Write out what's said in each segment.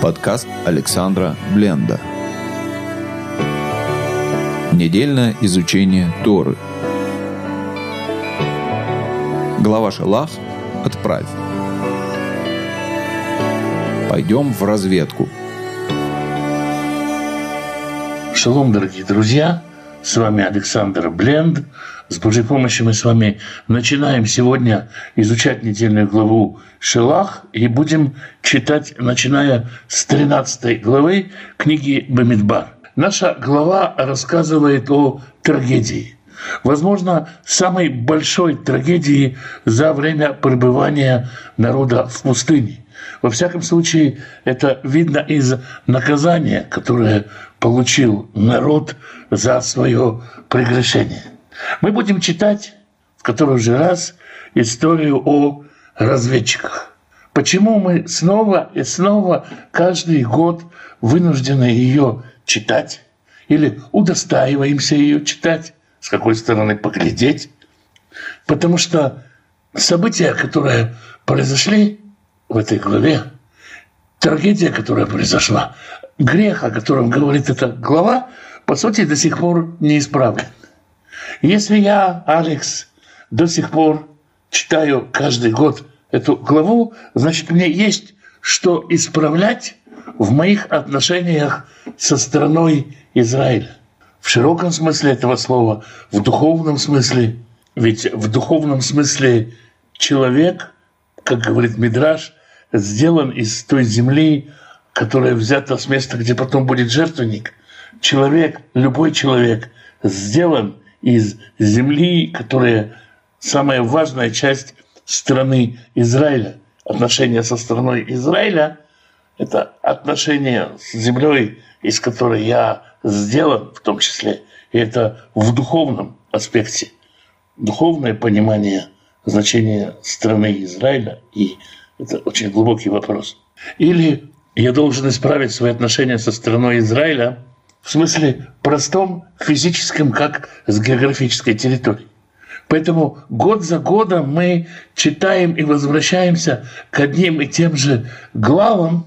Подкаст Александра Бленда. Недельное изучение Торы. Глава Шалах «Отправь». Пойдем в разведку. Шалом, дорогие друзья! С вами Александр Бленд. С Божьей помощью мы с вами начинаем сегодня изучать недельную главу Шелах и будем читать, начиная с 13 главы книги Бамидбар. Наша глава рассказывает о трагедии. Возможно, самой большой трагедии за время пребывания народа в пустыне. Во всяком случае, это видно из наказания, которое получил народ за свое прегрешение. Мы будем читать в который же раз историю о разведчиках. Почему мы снова и снова каждый год вынуждены ее читать или удостаиваемся ее читать, с какой стороны поглядеть? Потому что события, которые произошли в этой главе, трагедия, которая произошла, грех, о котором говорит эта глава, по сути, до сих пор не исправлен. Если я, Алекс, до сих пор читаю каждый год эту главу, значит, мне есть что исправлять в моих отношениях со страной Израиля. В широком смысле этого слова, в духовном смысле. Ведь в духовном смысле человек, как говорит Мидраш, сделан из той земли, которая взята с места, где потом будет жертвенник. Человек, любой человек, сделан из земли, которая самая важная часть страны Израиля. Отношения со страной Израиля – это отношения с землей, из которой я сделан в том числе. И это в духовном аспекте. Духовное понимание значения страны Израиля. И это очень глубокий вопрос. Или я должен исправить свои отношения со страной Израиля – в смысле простом, физическом, как с географической территорией. Поэтому год за годом мы читаем и возвращаемся к одним и тем же главам,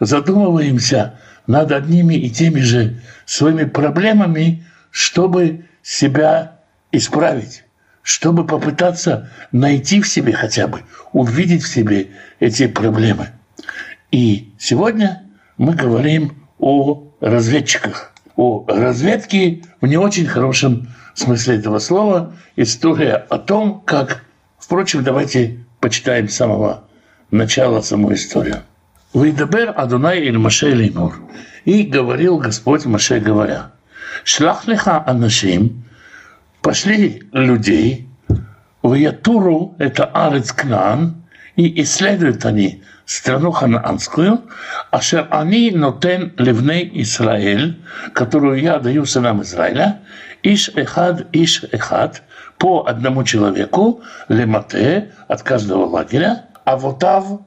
задумываемся над одними и теми же своими проблемами, чтобы себя исправить, чтобы попытаться найти в себе хотя бы, увидеть в себе эти проблемы. И сегодня мы говорим о разведчиках о разведке в не очень хорошем смысле этого слова. История о том, как... Впрочем, давайте почитаем с самого начала саму историю. «Вейдабер Адунай или Маше Леймур». И говорил Господь Маше, говоря, «Шлах лиха анашим, пошли людей, в Ятуру, это Арец Кнан, и исследуют они страну ханаанскую, ашер они нотен ливней Израиль, которую я даю сынам Израиля, иш эхад, иш эхад, по одному человеку, лемате, от каждого лагеря, а вотав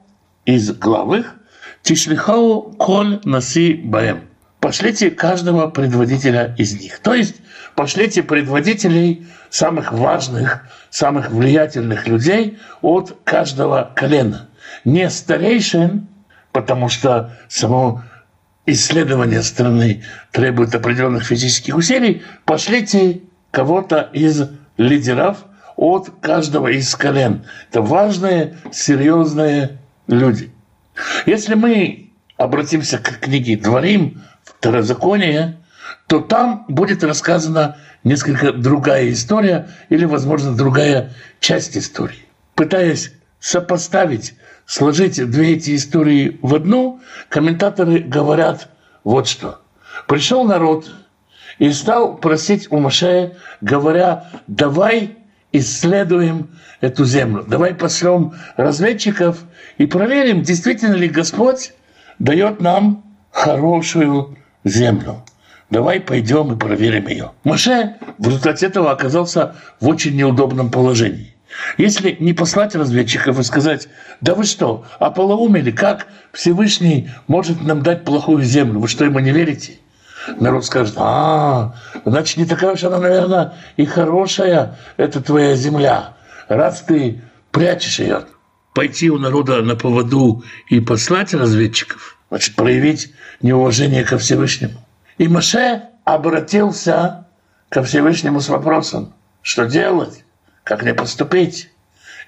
из главых, тишлихау коль наси баем. Пошлите каждого предводителя из них. То есть пошлите предводителей самых важных, самых влиятельных людей от каждого колена – не старейшин, потому что само исследование страны требует определенных физических усилий, пошлите кого-то из лидеров от каждого из колен. Это важные, серьезные люди. Если мы обратимся к книге «Дворим», «Второзаконие», то там будет рассказана несколько другая история или, возможно, другая часть истории. Пытаясь сопоставить сложить две эти истории в одну, комментаторы говорят вот что. Пришел народ и стал просить у Машея, говоря, давай исследуем эту землю, давай пошлем разведчиков и проверим, действительно ли Господь дает нам хорошую землю. Давай пойдем и проверим ее. Маше в результате этого оказался в очень неудобном положении. Если не послать разведчиков и сказать, да вы что, ополоумели, как Всевышний может нам дать плохую землю, вы что, ему не верите? Народ скажет, а, значит, не такая уж она, наверное, и хорошая, это твоя земля, раз ты прячешь ее. Пойти у народа на поводу и послать разведчиков, значит, проявить неуважение ко Всевышнему. И Маше обратился ко Всевышнему с вопросом, что делать, как мне поступить.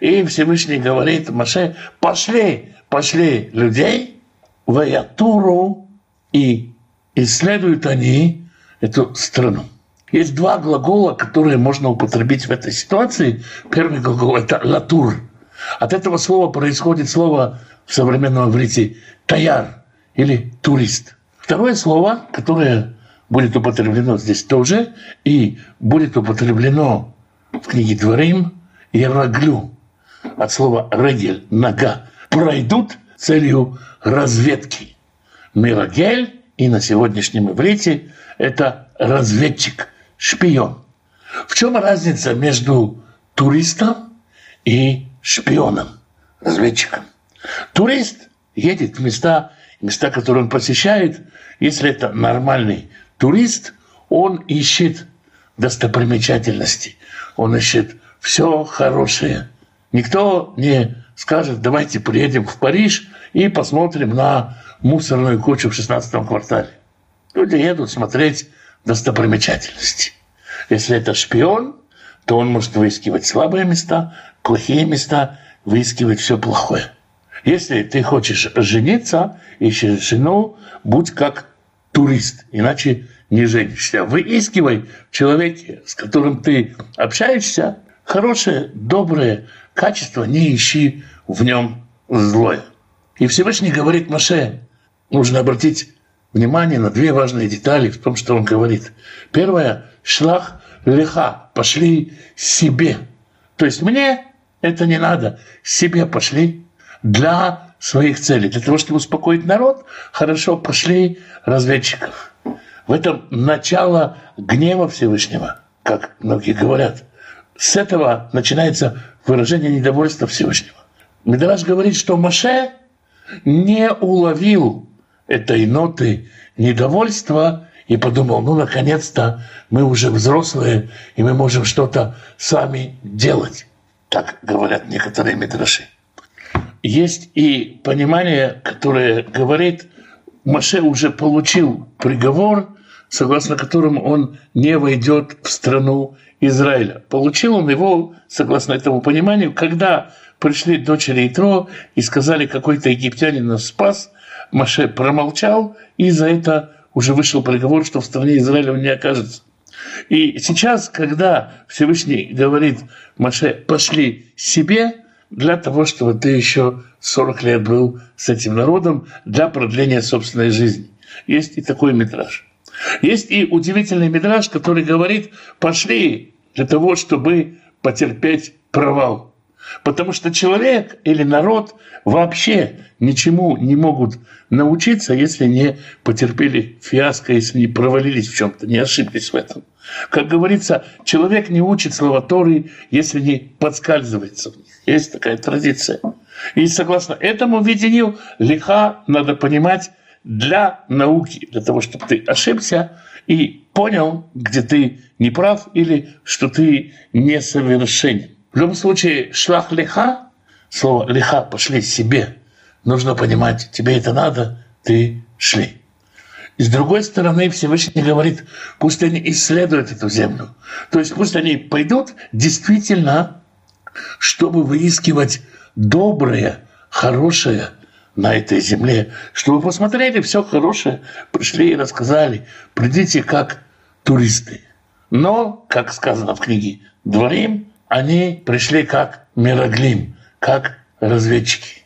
И Всевышний говорит Маше, пошли, пошли людей в Аятуру, и исследуют они эту страну. Есть два глагола, которые можно употребить в этой ситуации. Первый глагол – это «латур». От этого слова происходит слово в современном иврите «таяр» или «турист». Второе слово, которое будет употреблено здесь тоже, и будет употреблено в книге Дворим, «яраглю», от слова «регель» – «нога», пройдут целью разведки. Мирагель и на сегодняшнем иврите это разведчик, шпион. В чем разница между туристом и шпионом, разведчиком? Турист едет в места, места, которые он посещает. Если это нормальный турист, он ищет достопримечательности, он ищет все хорошее. Никто не скажет, давайте приедем в Париж и посмотрим на мусорную кучу в 16 квартале. Люди едут смотреть достопримечательности. Если это шпион, то он может выискивать слабые места, плохие места, выискивать все плохое. Если ты хочешь жениться, ищешь жену, будь как турист, иначе не женишься. Выискивай в человеке, с которым ты общаешься, хорошее, доброе качество, не ищи в нем злое. И Всевышний говорит Маше, нужно обратить внимание на две важные детали в том, что он говорит. Первое – шлах леха, пошли себе. То есть мне это не надо, себе пошли для своих целей. Для того, чтобы успокоить народ, хорошо, пошли разведчиков. В этом начало гнева Всевышнего, как многие говорят. С этого начинается выражение недовольства Всевышнего. Медраж говорит, что Маше не уловил этой ноты недовольства и подумал, ну, наконец-то мы уже взрослые, и мы можем что-то сами делать. Так говорят некоторые медраши. Есть и понимание, которое говорит, Маше уже получил приговор, согласно которому он не войдет в страну Израиля. Получил он его, согласно этому пониманию, когда пришли дочери Итро и сказали, какой-то египтянин нас спас, Маше промолчал, и за это уже вышел приговор, что в стране Израиля он не окажется. И сейчас, когда Всевышний говорит Маше, пошли себе, для того, чтобы ты еще 40 лет был с этим народом, для продления собственной жизни. Есть и такой метраж. Есть и удивительный метраж, который говорит, пошли для того, чтобы потерпеть провал. Потому что человек или народ вообще ничему не могут научиться, если не потерпели фиаско, если не провалились в чем-то, не ошиблись в этом. Как говорится, человек не учит слова Торы, если не подскальзывается в них. Есть такая традиция. И согласно этому видению, лиха надо понимать для науки, для того, чтобы ты ошибся и понял, где ты не прав или что ты несовершенен. В любом случае, шлах лиха, слово лиха, пошли себе, нужно понимать, тебе это надо, ты шли. И с другой стороны, Всевышний говорит, пусть они исследуют эту землю. То есть пусть они пойдут действительно, чтобы выискивать доброе, хорошее на этой земле, чтобы посмотрели все хорошее, пришли и рассказали, придите как туристы. Но, как сказано в книге Дворим, они пришли как Мироглим, как разведчики.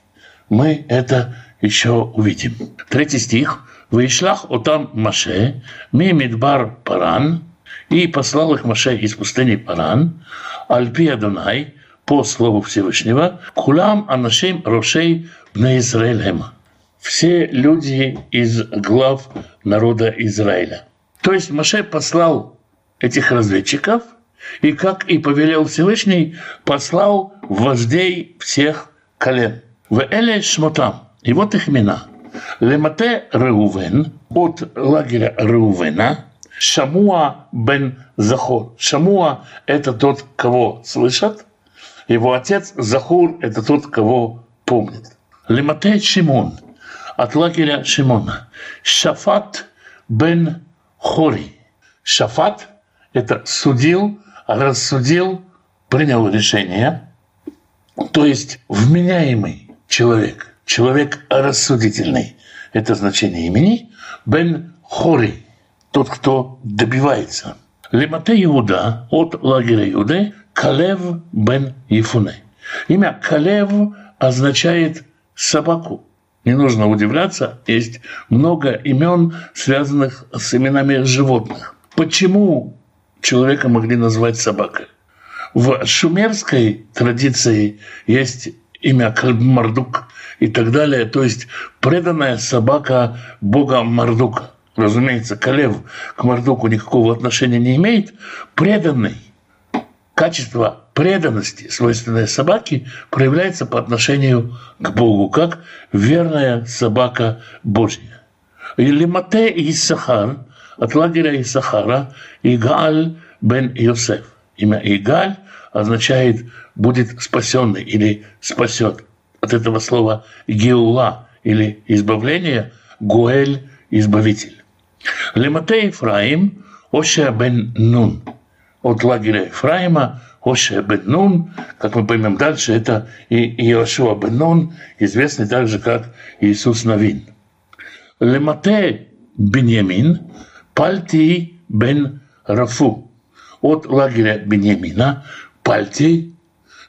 Мы это еще увидим. Третий стих. «Вышлах отам Маше, ми мидбар Паран, и послал их Маше из пустыни Паран, Альпи Адонай, по слову Всевышнего, кулам анашим рошей на Израилема. Все люди из глав народа Израиля. То есть Маше послал этих разведчиков – и, как и повелел Всевышний, послал вождей всех колен. В Эле Шмотам. И вот их имена. Лемате Реувен, от лагеря Реувена, Шамуа бен Захор. Шамуа – это тот, кого слышат. Его отец Захур – это тот, кого помнит. Лемате Шимон, от лагеря Шимона. Шафат бен Хори. Шафат – это судил, рассудил, принял решение. То есть вменяемый человек, человек рассудительный. Это значение имени. Бен Хори – тот, кто добивается. Лемате Иуда от лагеря Иуды Калев бен Ефуне. Имя Калев означает собаку. Не нужно удивляться, есть много имен, связанных с именами животных. Почему человека могли назвать собакой? В шумерской традиции есть имя Кальб-Мардук и так далее, то есть преданная собака бога Мардука. Разумеется, Калев к Мардуку никакого отношения не имеет. Преданный качество преданности, свойственное собаке, проявляется по отношению к Богу, как верная собака Божья. Лимате Исахар, от лагеря Исахара, Игаль бен Йосеф. Имя Игаль означает «будет спасенный» или «спасет». От этого слова «геула» или «избавление», «гуэль» – «избавитель». Лемате Ефраим, Оша бен Нун. От лагеря Ефраима Оша бен Нун, как мы поймем дальше, это и Иошуа бен Нун, известный также как Иисус Новин. Лемате Беньямин, Пальти бен Рафу. От лагеря Беньямина Пальти,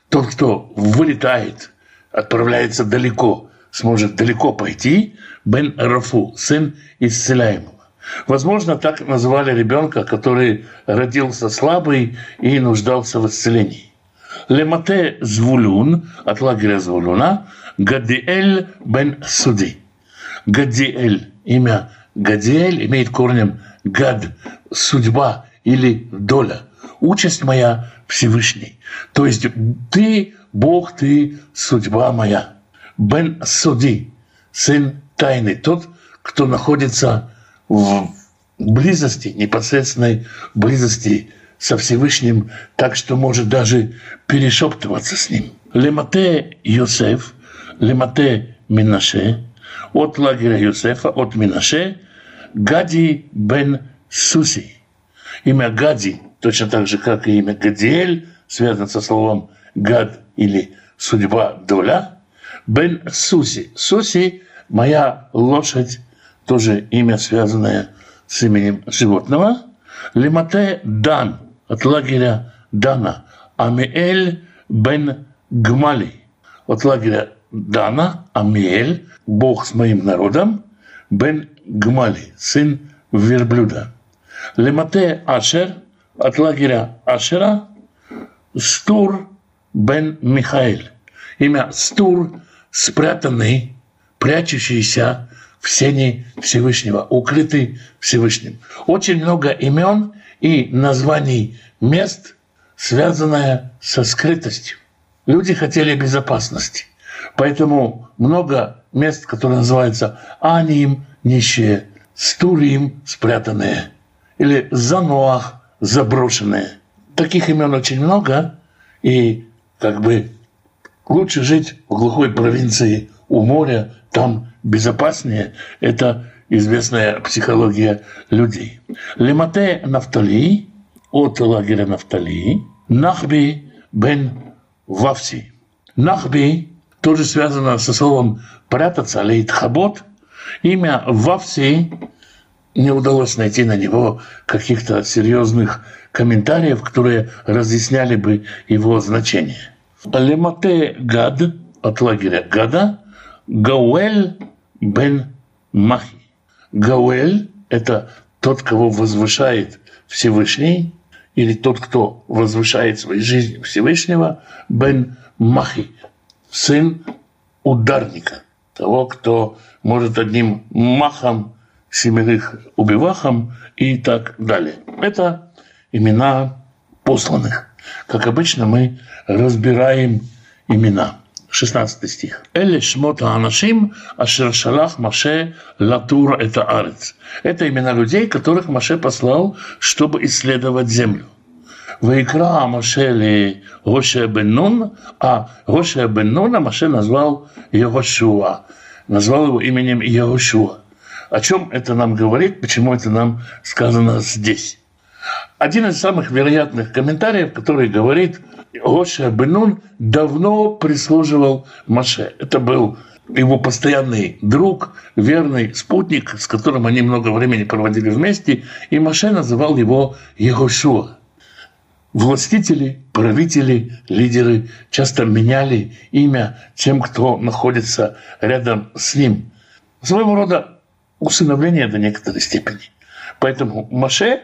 тот, кто вылетает, отправляется далеко, сможет далеко пойти, бен Рафу, сын исцеляемого. Возможно, так назвали ребенка, который родился слабый и нуждался в исцелении. Лемате Звулюн от лагеря Звулюна, Гадиэль бен Суди. Гадиэль, имя Гадиэль имеет корнем Гад, судьба или доля. Участь моя Всевышний. То есть ты, Бог, ты, судьба моя. Бен Суди, сын тайны, тот, кто находится в близости, непосредственной близости со Всевышним, так что может даже перешептываться с ним. Лемате Йосеф, Лемате Минаше, от лагеря Йосефа, от Минаше, Гади бен Суси. Имя Гади, точно так же, как и имя Гадиэль, связано со словом Гад или судьба, доля. Бен Суси. Суси – моя лошадь, тоже имя, связанное с именем животного. Лимате Дан от лагеря Дана. Амиэль бен Гмали от лагеря Дана. Амиэль, Бог с моим народом, бен Гмали, сын верблюда. Лемате Ашер от лагеря Ашера, Стур бен Михаэль. Имя Стур спрятанный, прячущийся в сене Всевышнего, укрытый Всевышним. Очень много имен и названий мест, связанное со скрытостью. Люди хотели безопасности. Поэтому много мест, которые называются Аним, нищие, Стурим, спрятанные, или Заноах, заброшенные. Таких имен очень много, и как бы лучше жить в глухой провинции у моря, там безопаснее. Это известная психология людей. Лемате Нафтали от лагеря Нафтали, Нахби бен Вавси. Нахби тоже связано со словом прятаться, лейтхабот. Имя Вавси не удалось найти на него каких-то серьезных комментариев, которые разъясняли бы его значение. Лемате Гад от лагеря Гада, Гауэль бен Махи. Гауэль – это тот, кого возвышает Всевышний, или тот, кто возвышает своей жизнь Всевышнего, бен Махи, сын ударника, того, кто может одним махом семерых убивахом и так далее. Это имена посланных. Как обычно, мы разбираем имена. 16 стих. Эле шмота анашим, ашер шалах Маше латур это арец. Это имена людей, которых Маше послал, чтобы исследовать землю. Вайкра Маше ли Гоше бен а Гоше бен Нуна Маше назвал Йогошуа. назвал его именем Яошуа. О чем это нам говорит, почему это нам сказано здесь? Один из самых вероятных комментариев, который говорит, Оша Бенун давно прислуживал Маше. Это был его постоянный друг, верный спутник, с которым они много времени проводили вместе, и Маше называл его Егошуа. Властители, правители, лидеры часто меняли имя тем, кто находится рядом с ним. Своего рода усыновление до некоторой степени. Поэтому Маше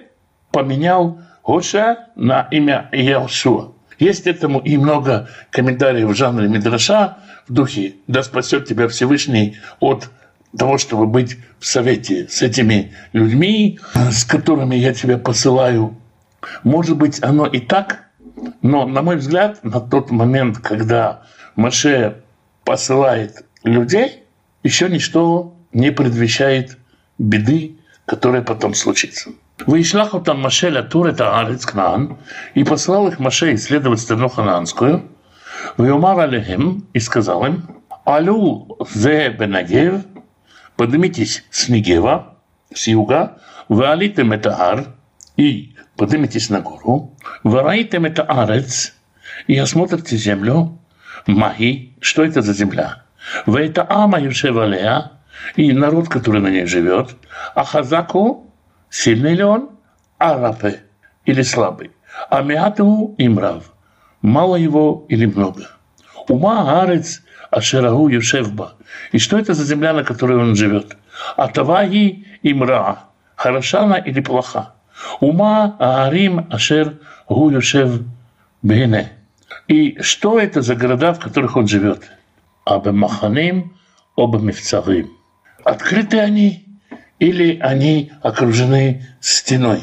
поменял Гоша на имя Яшуа. Есть этому и много комментариев в жанре Мидраша в духе «Да спасет тебя Всевышний от того, чтобы быть в совете с этими людьми, с которыми я тебя посылаю». Может быть, оно и так, но, на мой взгляд, на тот момент, когда Маше посылает людей, еще ничто не предвещает беды, которая потом случится. Вышлях там Маше латур это Арец Кнаан, и послал их Маше исследовать страну ханаанскую, Виомар алехим, и сказал им, Алю зе бенагев, поднимитесь с Негева, с юга, вы алитем это ар, и поднимитесь на гору, вы раитем это арец, и осмотрите землю, Маги, что это за земля? Это Ама Юшевалея, и народ, который на ней живет, а Хазаку Сильный ли он? Арапе или слабый? А мяту имрав. Мало его или много? Ума арец ашерагу юшевба. И что это за земля, на которой он живет? Атаваги имра. Хороша она или плоха? Ума аарим ашер гу юшев бене. И что это за города, в которых он живет? Абемаханим, обемивцарим. Открыты они или они окружены стеной.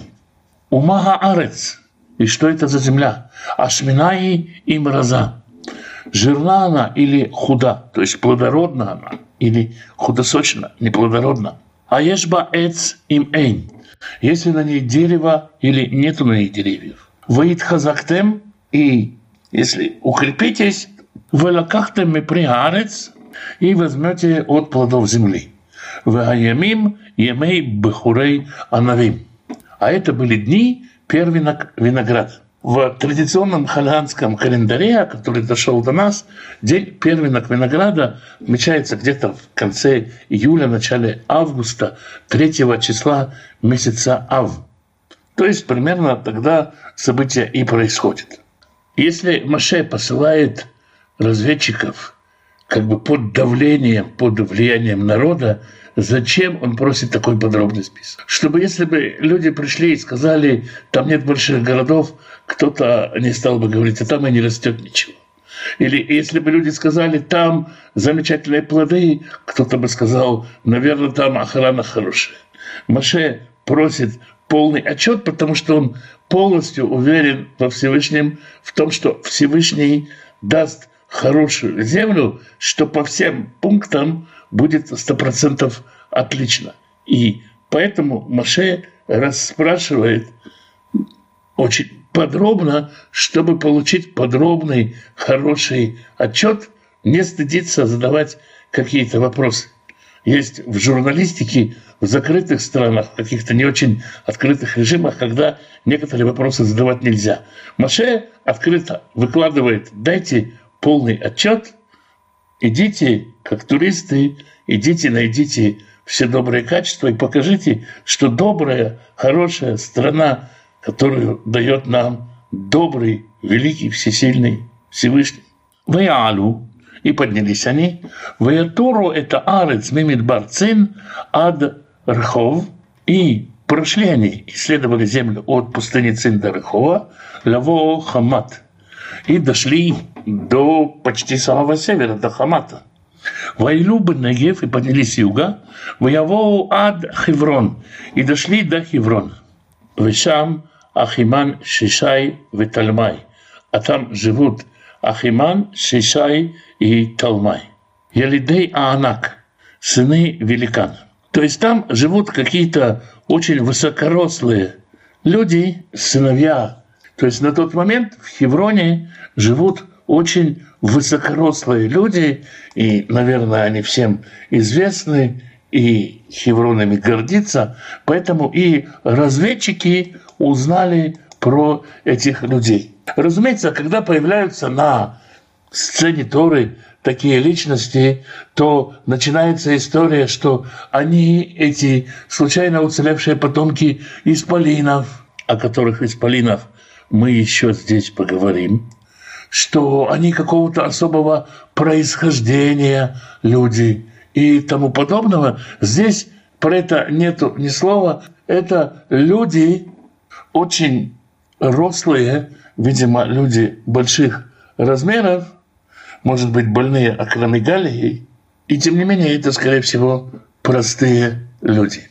Умага арец. И что это за земля? Ашминаи и мраза. Жирна она или худа, то есть плодородна она, или худосочна, неплодородна. А ешба эц им эйн. Если на ней дерево или нету на ней деревьев. Воит хазактем и если укрепитесь, вы лакахтем арец и возьмете от плодов земли. Ваямим Емей Бахурей Анавим. А это были дни первенок виноград. В традиционном ханаанском календаре, который дошел до нас, день первенок винограда отмечается где-то в конце июля, начале августа, 3 числа месяца Ав. То есть примерно тогда событие и происходит. Если Маше посылает разведчиков как бы под давлением, под влиянием народа, Зачем он просит такой подробный список? Чтобы если бы люди пришли и сказали, там нет больших городов, кто-то не стал бы говорить, а там и не растет ничего. Или если бы люди сказали, там замечательные плоды, кто-то бы сказал, наверное, там охрана хорошая. Маше просит полный отчет, потому что он полностью уверен во Всевышнем в том, что Всевышний даст хорошую землю, что по всем пунктам будет 100% отлично. И поэтому Маше расспрашивает очень подробно, чтобы получить подробный, хороший отчет, не стыдиться задавать какие-то вопросы. Есть в журналистике в закрытых странах, в каких-то не очень открытых режимах, когда некоторые вопросы задавать нельзя. Маше открыто выкладывает, дайте полный отчет, идите как туристы, идите, найдите все добрые качества и покажите, что добрая, хорошая страна, которую дает нам добрый, великий, всесильный Всевышний. Ваялу, и поднялись они, Ваятуру это арец мимит барцин ад рхов, и прошли они, исследовали землю от пустыни Цин до Рхова, лаво хамат, и дошли до почти самого севера, до Хамата. Вайлю Негев и поднялись с юга, Ваявоу ад Хеврон, и дошли до Хеврона. Вешам Ахиман Шишай Ветальмай, а там живут Ахиман, Шишай и Талмай. Ялидей Аанак, сыны великана. То есть там живут какие-то очень высокорослые люди, сыновья. То есть на тот момент в Хевроне живут очень высокорослые люди, и, наверное, они всем известны, и Хевронами гордится, поэтому и разведчики узнали про этих людей. Разумеется, когда появляются на сцене Торы такие личности, то начинается история, что они, эти случайно уцелевшие потомки исполинов, о которых исполинов мы еще здесь поговорим, что они какого-то особого происхождения люди и тому подобного. Здесь про это нету ни слова. Это люди очень рослые, видимо, люди больших размеров, может быть, больные акромегалией, и тем не менее это, скорее всего, простые люди.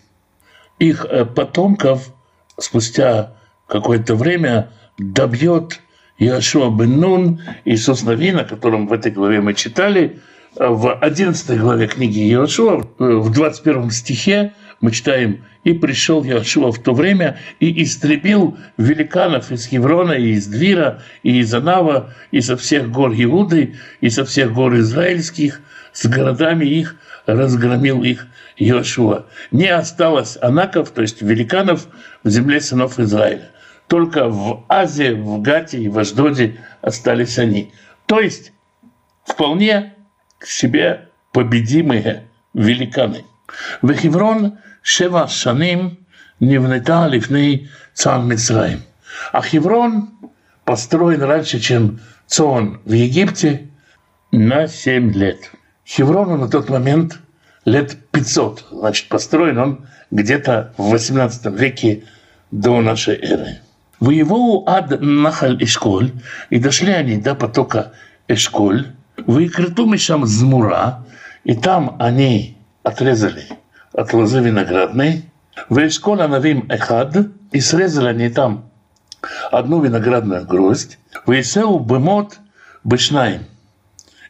Их э, потомков спустя какое-то время добьет Иошуа бен Нун, Иисус Навин, о котором в этой главе мы читали, в 11 главе книги Иошуа, в 21 стихе мы читаем «И пришел Иошуа в то время и истребил великанов из Хеврона, и из Двира, и из Анава, и со всех гор Иуды, и со всех гор израильских, с городами их, разгромил их Иошуа. Не осталось анаков, то есть великанов, в земле сынов Израиля. Только в Азии, в Гате и в Аждоде остались они. То есть вполне к себе победимые великаны. В Хеврон шева шаним невнета лифней цар Мицраим. А Хеврон построен раньше, чем Цон в Египте, на 7 лет. Хеврону на тот момент лет 500. Значит, построен он где-то в 18 веке до нашей эры. В его ад Нахаль Эшколь, и дошли они до потока Эшколь, в Икриту Мишам Змура, и там они отрезали от лозы виноградной, в Эшколь Анавим Эхад, и срезали они там одну виноградную гроздь, в Исеу Бемот Бешнаим,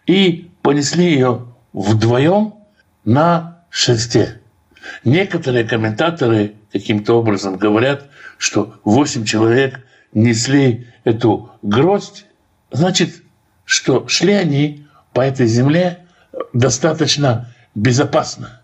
и понесли ее вдвоем на шесте. Некоторые комментаторы каким-то образом говорят, что восемь человек несли эту гроздь, значит, что шли они по этой земле достаточно безопасно.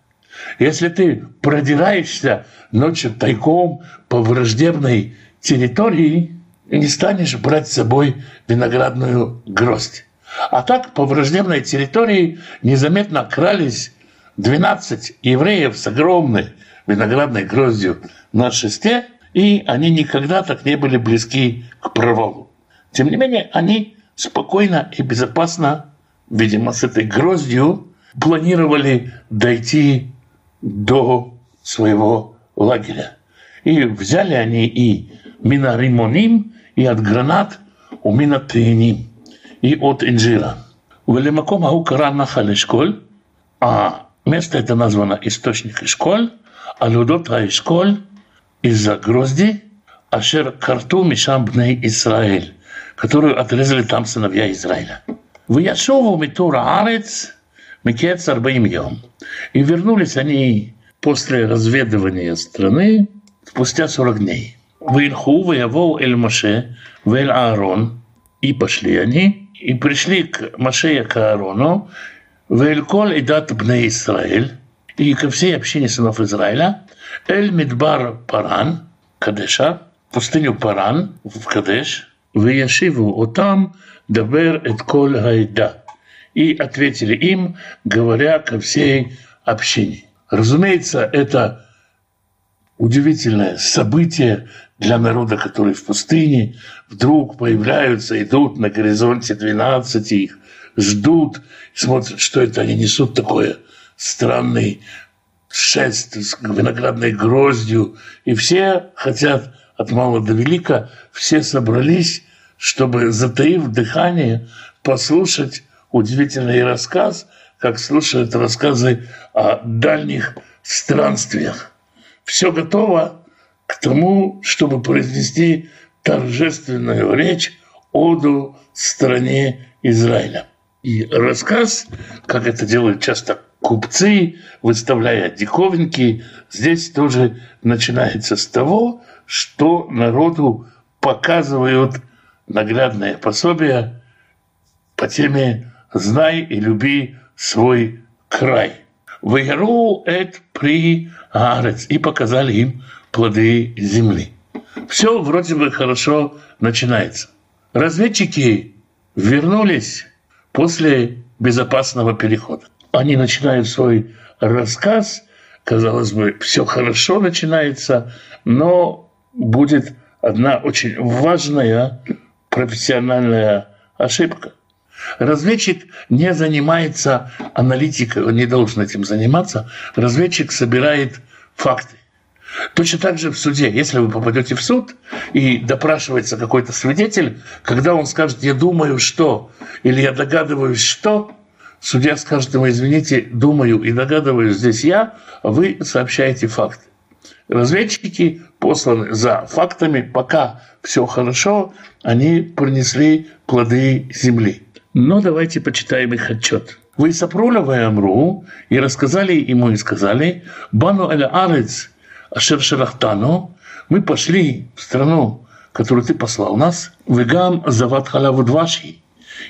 Если ты продираешься ночью тайком по враждебной территории, не станешь брать с собой виноградную гроздь. А так по враждебной территории незаметно крались 12 евреев с огромной виноградной гроздью на шесте, и они никогда так не были близки к провалу. Тем не менее, они спокойно и безопасно, видимо, с этой гроздью планировали дойти до своего лагеря. И взяли они и минаримоним, и от гранат у минатеиним, и от инжира. Велимаком аукара нахалешколь, а место это названо источник Ишколь, а людот Ишколь из-за грозди, ашер карту мишам бней Израиль, которую отрезали там сыновья Израиля. В Яшову Митура Арец Микец Арбаим Йом. И вернулись они после разведывания страны спустя 40 дней. Вильху, Ваявоу Эль Маше, Вель Аарон. И пошли они, и пришли к Маше и к Аарону, Вель Коль и Дат Бне Израиль, и ко всей общине сынов Израиля, Эль Мидбар Паран, Кадеша, пустыню Паран в Кадеш, Вияшиву Отам, Дабер Эт Коль Хайда. И ответили им, говоря ко всей общине. Разумеется, это удивительное событие для народа, который в пустыне, вдруг появляются, идут на горизонте 12, их ждут, смотрят, что это они несут такое странный шест с виноградной гроздью, и все хотят от мала до велика, все собрались, чтобы, затаив дыхание, послушать удивительный рассказ, как слушают рассказы о дальних странствиях. Все готово к тому, чтобы произнести торжественную речь оду стране Израиля. И рассказ, как это делают часто купцы, выставляя диковинки, здесь тоже начинается с того, что народу показывают наглядное пособие по теме «Знай и люби свой край». «Выгеру эт при арец» и показали им плоды земли. Все вроде бы хорошо начинается. Разведчики вернулись после безопасного перехода. Они начинают свой рассказ, казалось бы, все хорошо начинается, но будет одна очень важная профессиональная ошибка. Разведчик не занимается аналитикой, он не должен этим заниматься. Разведчик собирает факты. Точно так же в суде, если вы попадете в суд и допрашивается какой-то свидетель, когда он скажет «я думаю, что» или «я догадываюсь, что», судья скажет ему «извините, думаю и догадываюсь здесь я», вы сообщаете факты. Разведчики посланы за фактами, пока все хорошо, они принесли плоды земли. Но давайте почитаем их отчет. Вы сопруля Амру и рассказали ему и сказали, Бану аля арец Ашер Шарахтану, мы пошли в страну, которую ты послал нас, Вегам Зават Халаву Дваши.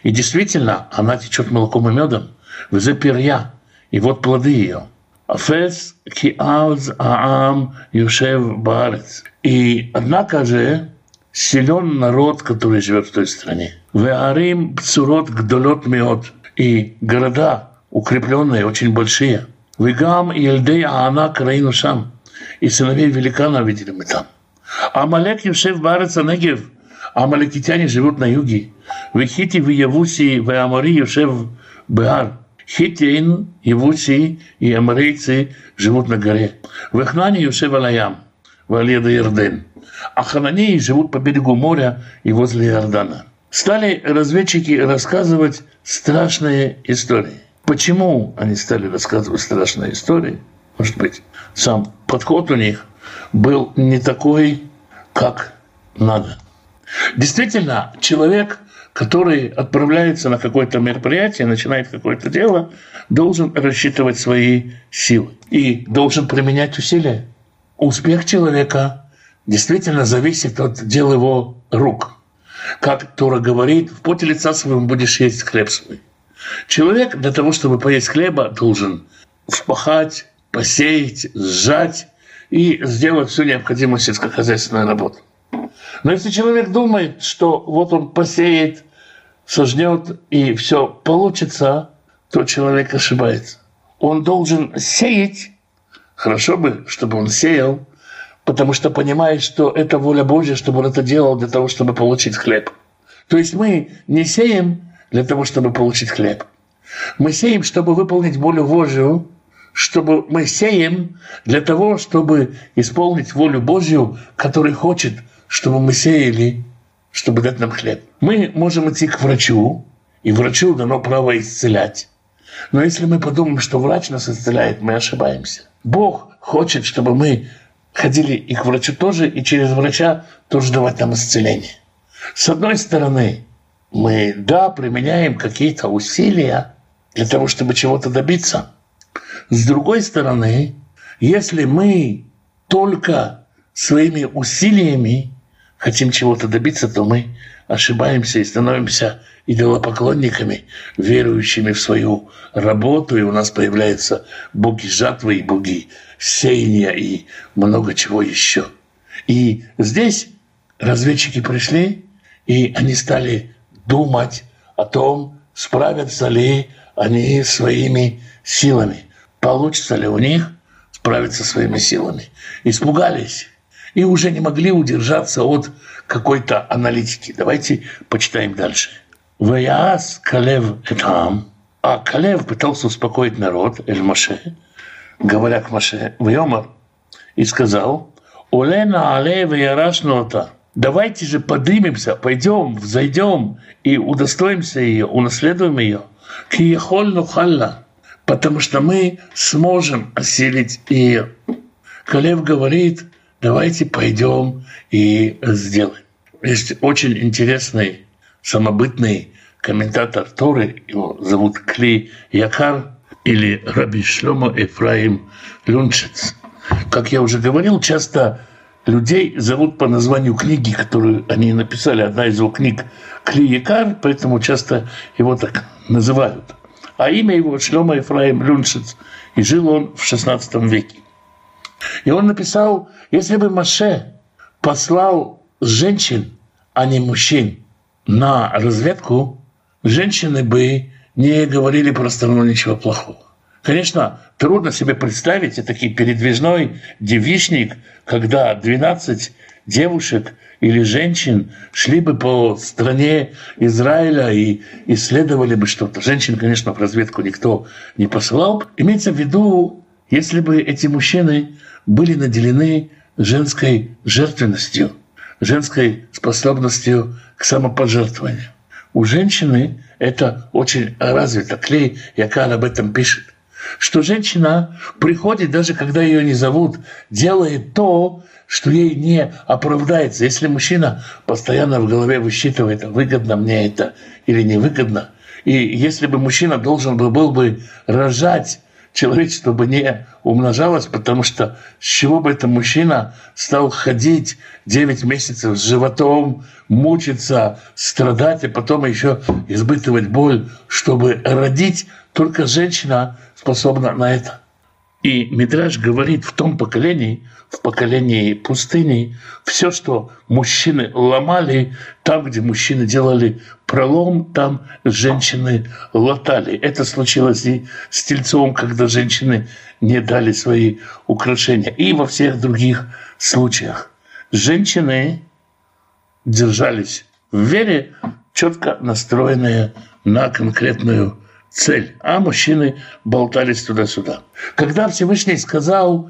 И действительно, она течет молоком и медом. Везе перья. И вот плоды ее. Афес ки аам юшев баарец. И однако же силен народ, который живет в той стране. Веарим пцурот гдолот меот. И города укрепленные, очень большие. Вегам елдей аана краину шам и сыновей великана видели мы там. Амалек Юшев Барец Негев, амалекитяне живут на юге. В Хити, в Явуси, в Амари Юшев Беар. Хитин, Явуси и амарейцы живут на горе. В Эхнане Юшев Алаям, в Аледа Ярден. А хананеи живут по берегу моря и возле Иордана. Стали разведчики рассказывать страшные истории. Почему они стали рассказывать страшные истории? Может быть, сам подход у них был не такой, как надо. Действительно, человек, который отправляется на какое-то мероприятие, начинает какое-то дело, должен рассчитывать свои силы и должен применять усилия. Успех человека действительно зависит от дел его рук. Как Тора говорит, в поте лица своем будешь есть хлеб свой. Человек для того, чтобы поесть хлеба, должен впахать, посеять, сжать и сделать всю необходимую сельскохозяйственную работу. Но если человек думает, что вот он посеет, сожнет и все получится, то человек ошибается. Он должен сеять, хорошо бы, чтобы он сеял, потому что понимает, что это воля Божья, чтобы он это делал для того, чтобы получить хлеб. То есть мы не сеем для того, чтобы получить хлеб. Мы сеем, чтобы выполнить волю Божью, чтобы мы сеем для того, чтобы исполнить волю Божью, который хочет, чтобы мы сеяли, чтобы дать нам хлеб. Мы можем идти к врачу, и врачу дано право исцелять. Но если мы подумаем, что врач нас исцеляет, мы ошибаемся. Бог хочет, чтобы мы ходили и к врачу тоже, и через врача тоже давать нам исцеление. С одной стороны, мы, да, применяем какие-то усилия для того, чтобы чего-то добиться – с другой стороны, если мы только своими усилиями хотим чего-то добиться, то мы ошибаемся и становимся идолопоклонниками, верующими в свою работу, и у нас появляются боги жатвы и боги сеяния и много чего еще. И здесь разведчики пришли, и они стали думать о том, справятся ли они своими силами получится ли у них справиться своими силами. Испугались и уже не могли удержаться от какой-то аналитики. Давайте почитаем дальше. Ваяс Калев Этам, а Калев пытался успокоить народ, Эль Маше, говоря к Маше, Вайомар, и сказал, Олена Але Ваярашнота, давайте же поднимемся, пойдем, взойдем и удостоимся ее, унаследуем ее. Киехоль Нухалла, потому что мы сможем осилить ее. Калев говорит, давайте пойдем и сделаем. Есть очень интересный самобытный комментатор Торы, его зовут Кли Якар или Раби Шломо Ефраим Люнчец. Как я уже говорил, часто людей зовут по названию книги, которую они написали. Одна из его книг Клиекар, поэтому часто его так называют. А имя его Шлема Ефраим Люншиц. И жил он в XVI веке. И он написал, если бы Маше послал женщин, а не мужчин, на разведку, женщины бы не говорили про страну ничего плохого. Конечно, трудно себе представить этакий передвижной девичник, когда 12 девушек или женщин шли бы по стране Израиля и исследовали бы что-то. Женщин, конечно, в разведку никто не посылал. Имеется в виду, если бы эти мужчины были наделены женской жертвенностью, женской способностью к самопожертвованию. У женщины это очень развито. Клей Якар об этом пишет что женщина приходит, даже когда ее не зовут, делает то, что ей не оправдается. Если мужчина постоянно в голове высчитывает, выгодно мне это или невыгодно, и если бы мужчина должен был бы рожать человечество бы не умножалось, потому что с чего бы это мужчина стал ходить 9 месяцев с животом, мучиться, страдать, а потом еще избытывать боль, чтобы родить, только женщина способна на это. И Мидраж говорит в том поколении, в поколении пустыни, все, что мужчины ломали, там, где мужчины делали пролом, там женщины латали. Это случилось и с Тельцовым, когда женщины не дали свои украшения. И во всех других случаях. Женщины держались в вере, четко настроенные на конкретную цель, а мужчины болтались туда-сюда. Когда Всевышний сказал,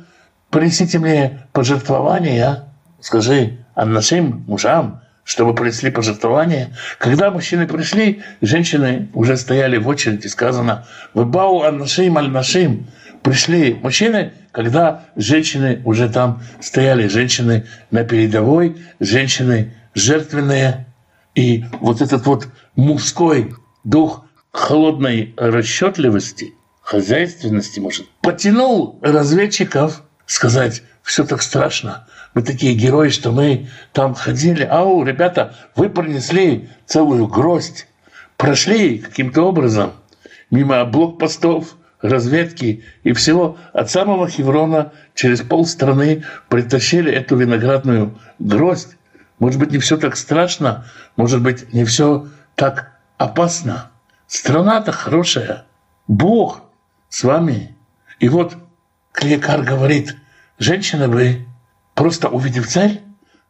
принесите мне пожертвования, скажи а нашим мужам, чтобы принесли пожертвования. Когда мужчины пришли, женщины уже стояли в очереди, сказано, вы бау аннашим аль-нашим, пришли мужчины, когда женщины уже там стояли, женщины на передовой, женщины жертвенные. И вот этот вот мужской дух холодной расчетливости, хозяйственности, может, потянул разведчиков сказать, все так страшно, мы такие герои, что мы там ходили, ау, ребята, вы принесли целую гроздь, прошли каким-то образом мимо блокпостов, разведки и всего от самого Хеврона через полстраны притащили эту виноградную гроздь. Может быть, не все так страшно, может быть, не все так опасно. Страна-то хорошая. Бог с вами. И вот Клиекар говорит, женщина бы, просто увидев цель,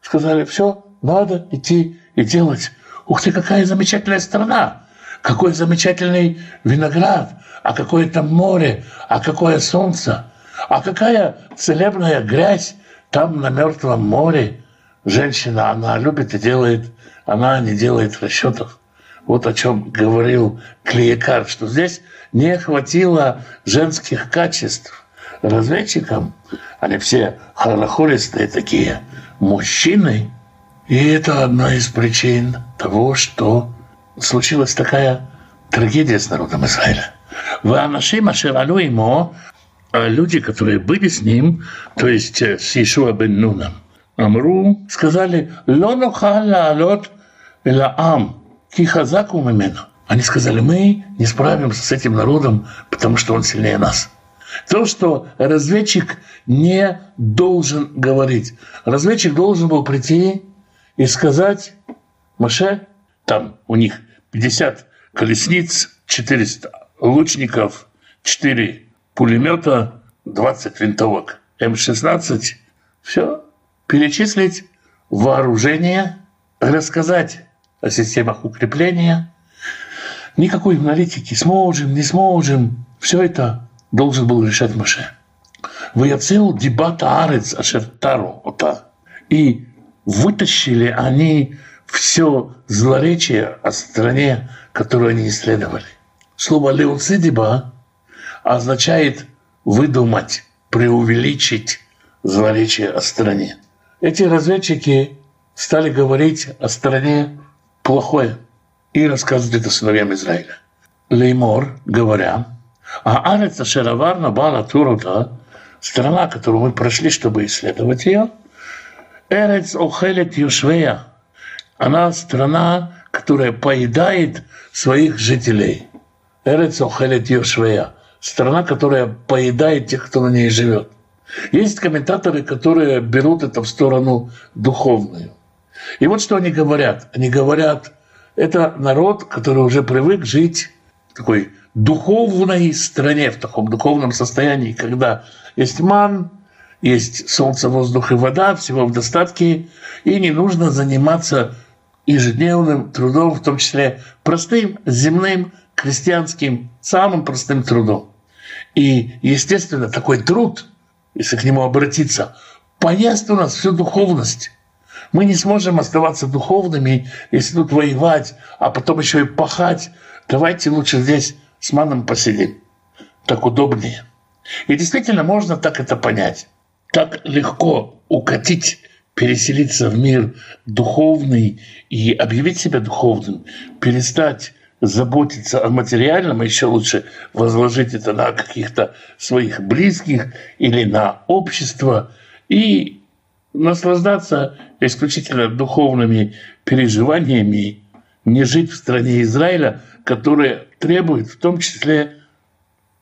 сказали, все, надо идти и делать. Ух ты, какая замечательная страна! Какой замечательный виноград! А какое там море! А какое солнце! А какая целебная грязь там на мертвом море! Женщина, она любит и делает, она не делает расчетов. Вот о чем говорил Клеекар, что здесь не хватило женских качеств. Разведчикам, они все хорохористые такие, мужчины. И это одна из причин того, что случилась такая трагедия с народом Израиля. В Анашим Ашералу ему люди, которые были с ним, то есть э, с Ишуа бен Нуном, Амру, сказали, «Лону халя алот ам, Кихазаку мимену. Они сказали, мы не справимся с этим народом, потому что он сильнее нас. То, что разведчик не должен говорить. Разведчик должен был прийти и сказать, Маше, там у них 50 колесниц, 400 лучников, 4 пулемета, 20 винтовок, М-16. Все. Перечислить вооружение, рассказать о системах укрепления. Никакой аналитики, сможем, не сможем. Все это должен был решать Маше. Ваяцел дебата арец ашертару ота. И вытащили они все злоречие о стране, которую они исследовали. Слово «леуцидиба» означает выдумать, преувеличить злоречие о стране. Эти разведчики стали говорить о стране плохое и рассказывает это сыновьям Израиля. Леймор, говоря, а Ареца Шараварна Бала Турута, страна, которую мы прошли, чтобы исследовать ее, Эрец охелет юшвея. Она страна, которая поедает своих жителей. Эрец охелет юшвея. Страна, которая поедает тех, кто на ней живет. Есть комментаторы, которые берут это в сторону духовную. И вот что они говорят. Они говорят, это народ, который уже привык жить такой духовной стране, в таком духовном состоянии, когда есть ман, есть солнце, воздух и вода, всего в достатке, и не нужно заниматься ежедневным трудом, в том числе простым, земным, крестьянским, самым простым трудом. И, естественно, такой труд, если к нему обратиться, поест у нас всю духовность. Мы не сможем оставаться духовными, если тут воевать, а потом еще и пахать. Давайте лучше здесь с маном посидим. Так удобнее. И действительно можно так это понять. Так легко укатить, переселиться в мир духовный и объявить себя духовным, перестать заботиться о материальном, а еще лучше возложить это на каких-то своих близких или на общество и наслаждаться исключительно духовными переживаниями, не жить в стране Израиля, которая требует в том числе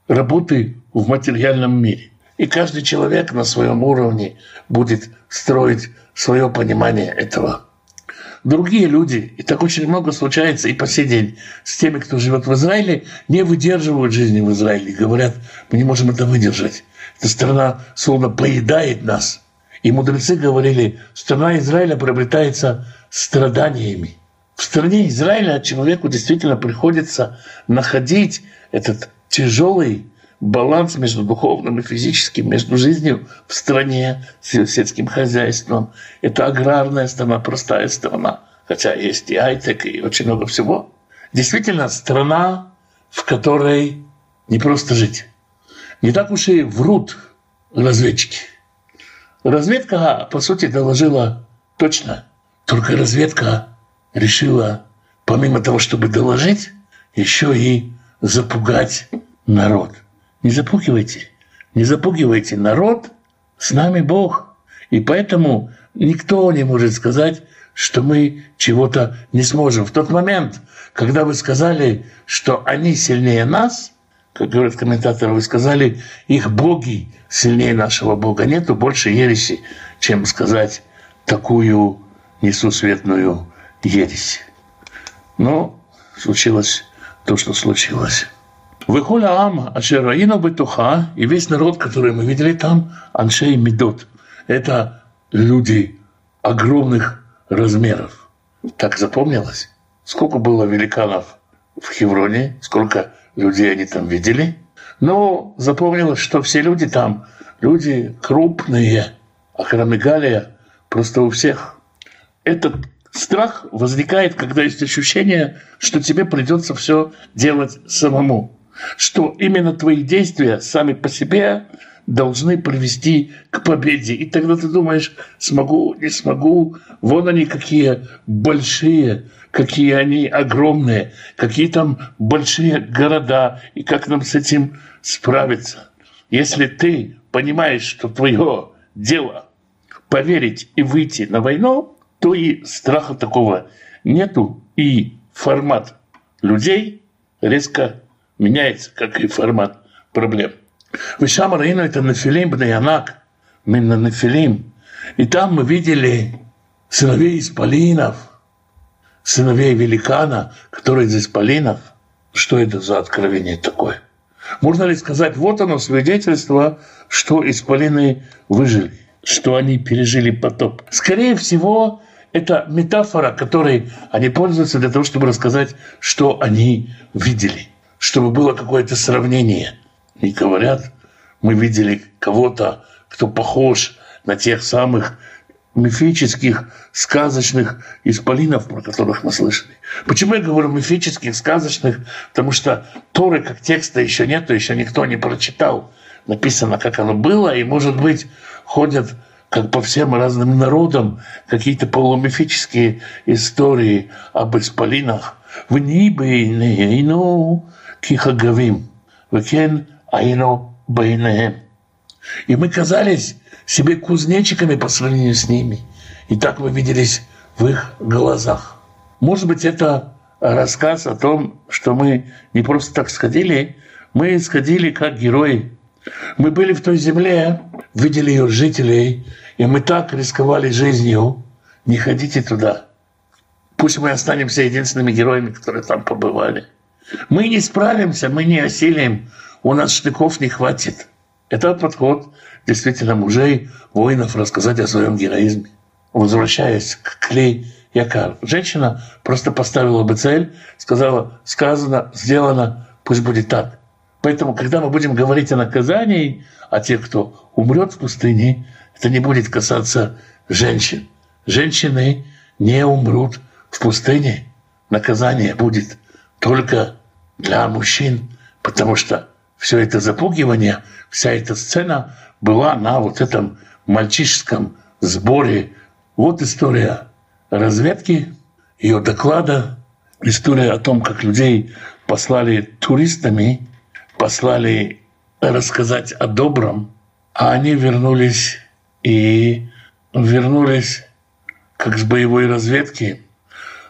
работы в материальном мире. И каждый человек на своем уровне будет строить свое понимание этого. Другие люди, и так очень много случается и по сей день, с теми, кто живет в Израиле, не выдерживают жизни в Израиле. Говорят, мы не можем это выдержать. Эта страна словно поедает нас. И мудрецы говорили, страна Израиля приобретается страданиями. В стране Израиля человеку действительно приходится находить этот тяжелый баланс между духовным и физическим, между жизнью в стране сельским хозяйством. Это аграрная страна, простая страна, хотя есть и айтек, и очень много всего. Действительно, страна, в которой не просто жить. Не так уж и врут разведчики. Разведка, по сути, доложила точно. Только разведка решила, помимо того, чтобы доложить, еще и запугать народ – не запугивайте, не запугивайте народ, с нами Бог. И поэтому никто не может сказать, что мы чего-то не сможем. В тот момент, когда вы сказали, что они сильнее нас, как говорят комментаторы, вы сказали, их боги сильнее нашего Бога. Нету больше ереси, чем сказать такую несусветную ересь. Но случилось то, что случилось. Выхоля Ам, Ашераина Бетуха, и весь народ, который мы видели там, Аншей Медот. Это люди огромных размеров. Так запомнилось? Сколько было великанов в Хевроне, сколько людей они там видели. Но запомнилось, что все люди там, люди крупные, а Харамигалия просто у всех. Этот страх возникает, когда есть ощущение, что тебе придется все делать самому что именно твои действия сами по себе должны привести к победе. И тогда ты думаешь, смогу, не смогу, вон они какие большие, какие они огромные, какие там большие города, и как нам с этим справиться. Если ты понимаешь, что твое дело поверить и выйти на войну, то и страха такого нету, и формат людей резко меняется, как и формат проблем. Вы сам Раину это Нафилим Бнаянак, именно Нафилим. И там мы видели сыновей исполинов, сыновей великана, которые из исполинов. Что это за откровение такое? Можно ли сказать, вот оно свидетельство, что исполины выжили, что они пережили потоп? Скорее всего, это метафора, которой они пользуются для того, чтобы рассказать, что они видели – чтобы было какое-то сравнение. И говорят, мы видели кого-то, кто похож на тех самых мифических, сказочных исполинов, про которых мы слышали. Почему я говорю мифических, сказочных? Потому что Торы как текста еще нет, еще никто не прочитал. Написано, как оно было, и, может быть, ходят как по всем разным народам какие-то полумифические истории об исполинах. В нибе ну, кихагавим, векен айно байнеем. И мы казались себе кузнечиками по сравнению с ними. и так вы виделись в их глазах. Может быть, это рассказ о том, что мы не просто так сходили, мы сходили как герои. Мы были в той земле, видели ее жителей, и мы так рисковали жизнью. Не ходите туда. Пусть мы останемся единственными героями, которые там побывали. Мы не справимся, мы не осилим, у нас штыков не хватит. Это подход действительно мужей, воинов рассказать о своем героизме. Возвращаясь к Клей Якар, женщина просто поставила бы цель, сказала, сказано, сделано, пусть будет так. Поэтому, когда мы будем говорить о наказании, о тех, кто умрет в пустыне, это не будет касаться женщин. Женщины не умрут в пустыне. Наказание будет только для мужчин, потому что все это запугивание, вся эта сцена была на вот этом мальчишеском сборе. Вот история разведки, ее доклада, история о том, как людей послали туристами, послали рассказать о добром, а они вернулись и вернулись как с боевой разведки,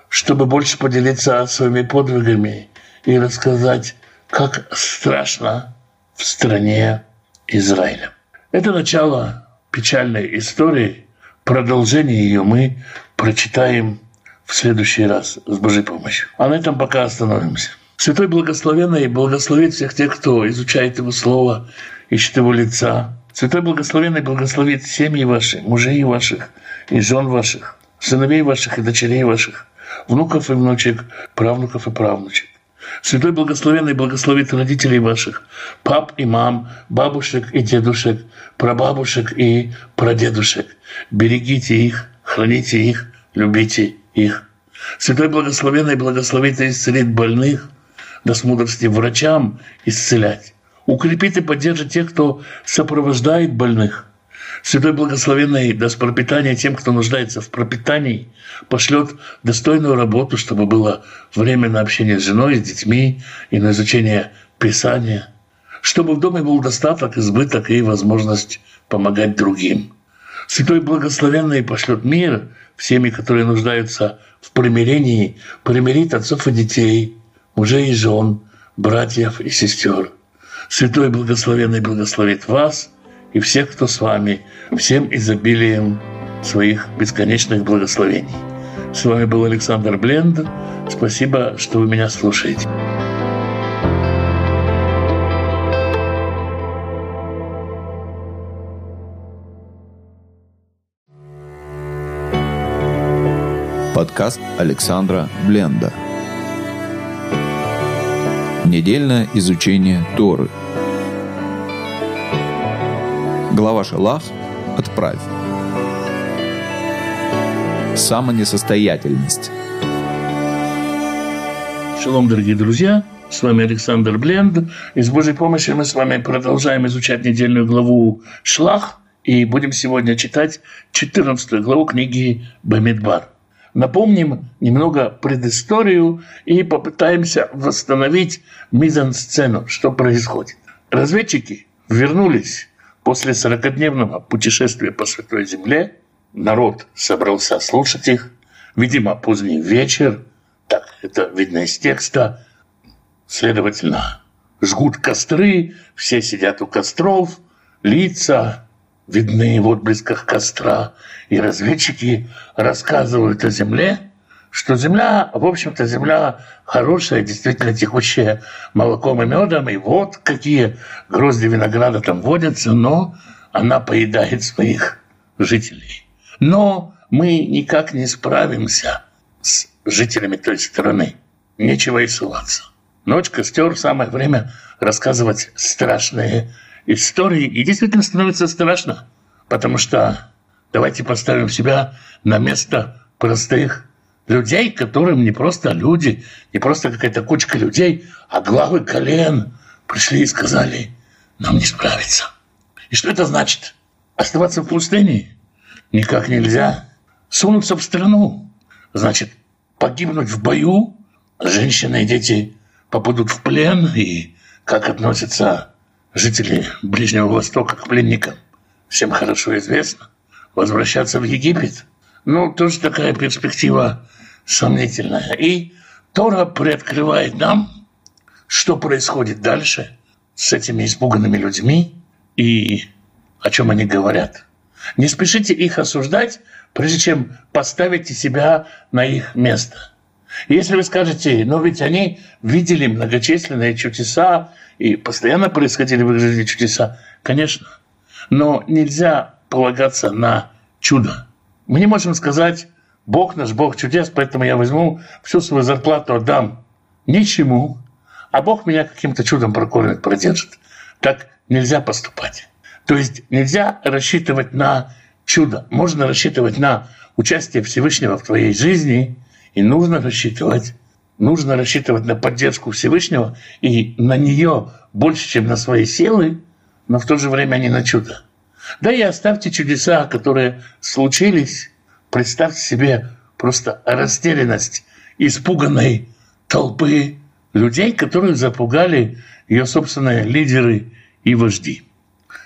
чтобы больше поделиться своими подвигами и рассказать, как страшно в стране Израиля. Это начало печальной истории. Продолжение ее мы прочитаем в следующий раз с Божьей помощью. А на этом пока остановимся. Святой Благословенный благословит всех тех, кто изучает Его Слово, ищет Его лица. Святой Благословенный благословит семьи ваши, мужей ваших и жен ваших, сыновей ваших и дочерей ваших, внуков и внучек, правнуков и правнучек. Святой Благословенный благословит родителей ваших, пап и мам, бабушек и дедушек, прабабушек и прадедушек. Берегите их, храните их, любите их. Святой Благословенный благословит и исцелит больных, даст мудрости врачам исцелять. Укрепит и поддержит тех, кто сопровождает больных. Святой Благословенный даст пропитание тем, кто нуждается в пропитании, пошлет достойную работу, чтобы было время на общение с женой, с детьми и на изучение Писания, чтобы в доме был достаток, избыток и возможность помогать другим. Святой Благословенный пошлет мир в семьи, которые нуждаются в примирении, примирит отцов и детей, мужей и жен, братьев и сестер. Святой Благословенный благословит вас и всех, кто с вами, всем изобилием своих бесконечных благословений. С вами был Александр Бленд. Спасибо, что вы меня слушаете. Подкаст Александра Бленда. Недельное изучение Торы. Глава Шалах «Отправь». Самонесостоятельность. Шалом, дорогие друзья! С вами Александр Бленд. И с Божьей помощью мы с вами продолжаем изучать недельную главу «Шлах». И будем сегодня читать 14 главу книги «Бамидбар». Напомним немного предысторию и попытаемся восстановить мизансцену, что происходит. Разведчики вернулись после 40-дневного путешествия по Святой Земле. Народ собрался слушать их. Видимо, поздний вечер. Так, это видно из текста. Следовательно, жгут костры, все сидят у костров, лица видны в отблесках костра, и разведчики рассказывают о земле, что земля, в общем-то, земля хорошая, действительно текущая молоком и медом, и вот какие грозди винограда там водятся, но она поедает своих жителей. Но мы никак не справимся с жителями той стороны. Нечего и ссылаться. Ночь, костер, самое время рассказывать страшные истории. И действительно становится страшно, потому что давайте поставим себя на место простых людей, которым не просто люди, не просто какая-то кучка людей, а главы колен пришли и сказали, нам не справиться. И что это значит? Оставаться в пустыне никак нельзя. Сунуться в страну, значит, погибнуть в бою, женщины и дети попадут в плен, и как относятся жители Ближнего Востока к пленникам, всем хорошо известно. Возвращаться в Египет, Ну, тоже такая перспектива сомнительная. И Тора приоткрывает нам, что происходит дальше с этими испуганными людьми и о чем они говорят. Не спешите их осуждать, прежде чем поставите себя на их место. Если вы скажете, но ведь они видели многочисленные чудеса, и постоянно происходили в их жизни чудеса, конечно, но нельзя полагаться на чудо. Мы не можем сказать, Бог наш Бог чудес, поэтому я возьму всю свою зарплату, отдам ничему, а Бог меня каким-то чудом прокормит, продержит. Так нельзя поступать. То есть нельзя рассчитывать на чудо. Можно рассчитывать на участие Всевышнего в твоей жизни, и нужно рассчитывать, нужно рассчитывать на поддержку Всевышнего и на нее больше, чем на свои силы, но в то же время не на чудо. Да и оставьте чудеса, которые случились. Представьте себе просто растерянность испуганной толпы людей, которых запугали ее собственные лидеры и вожди.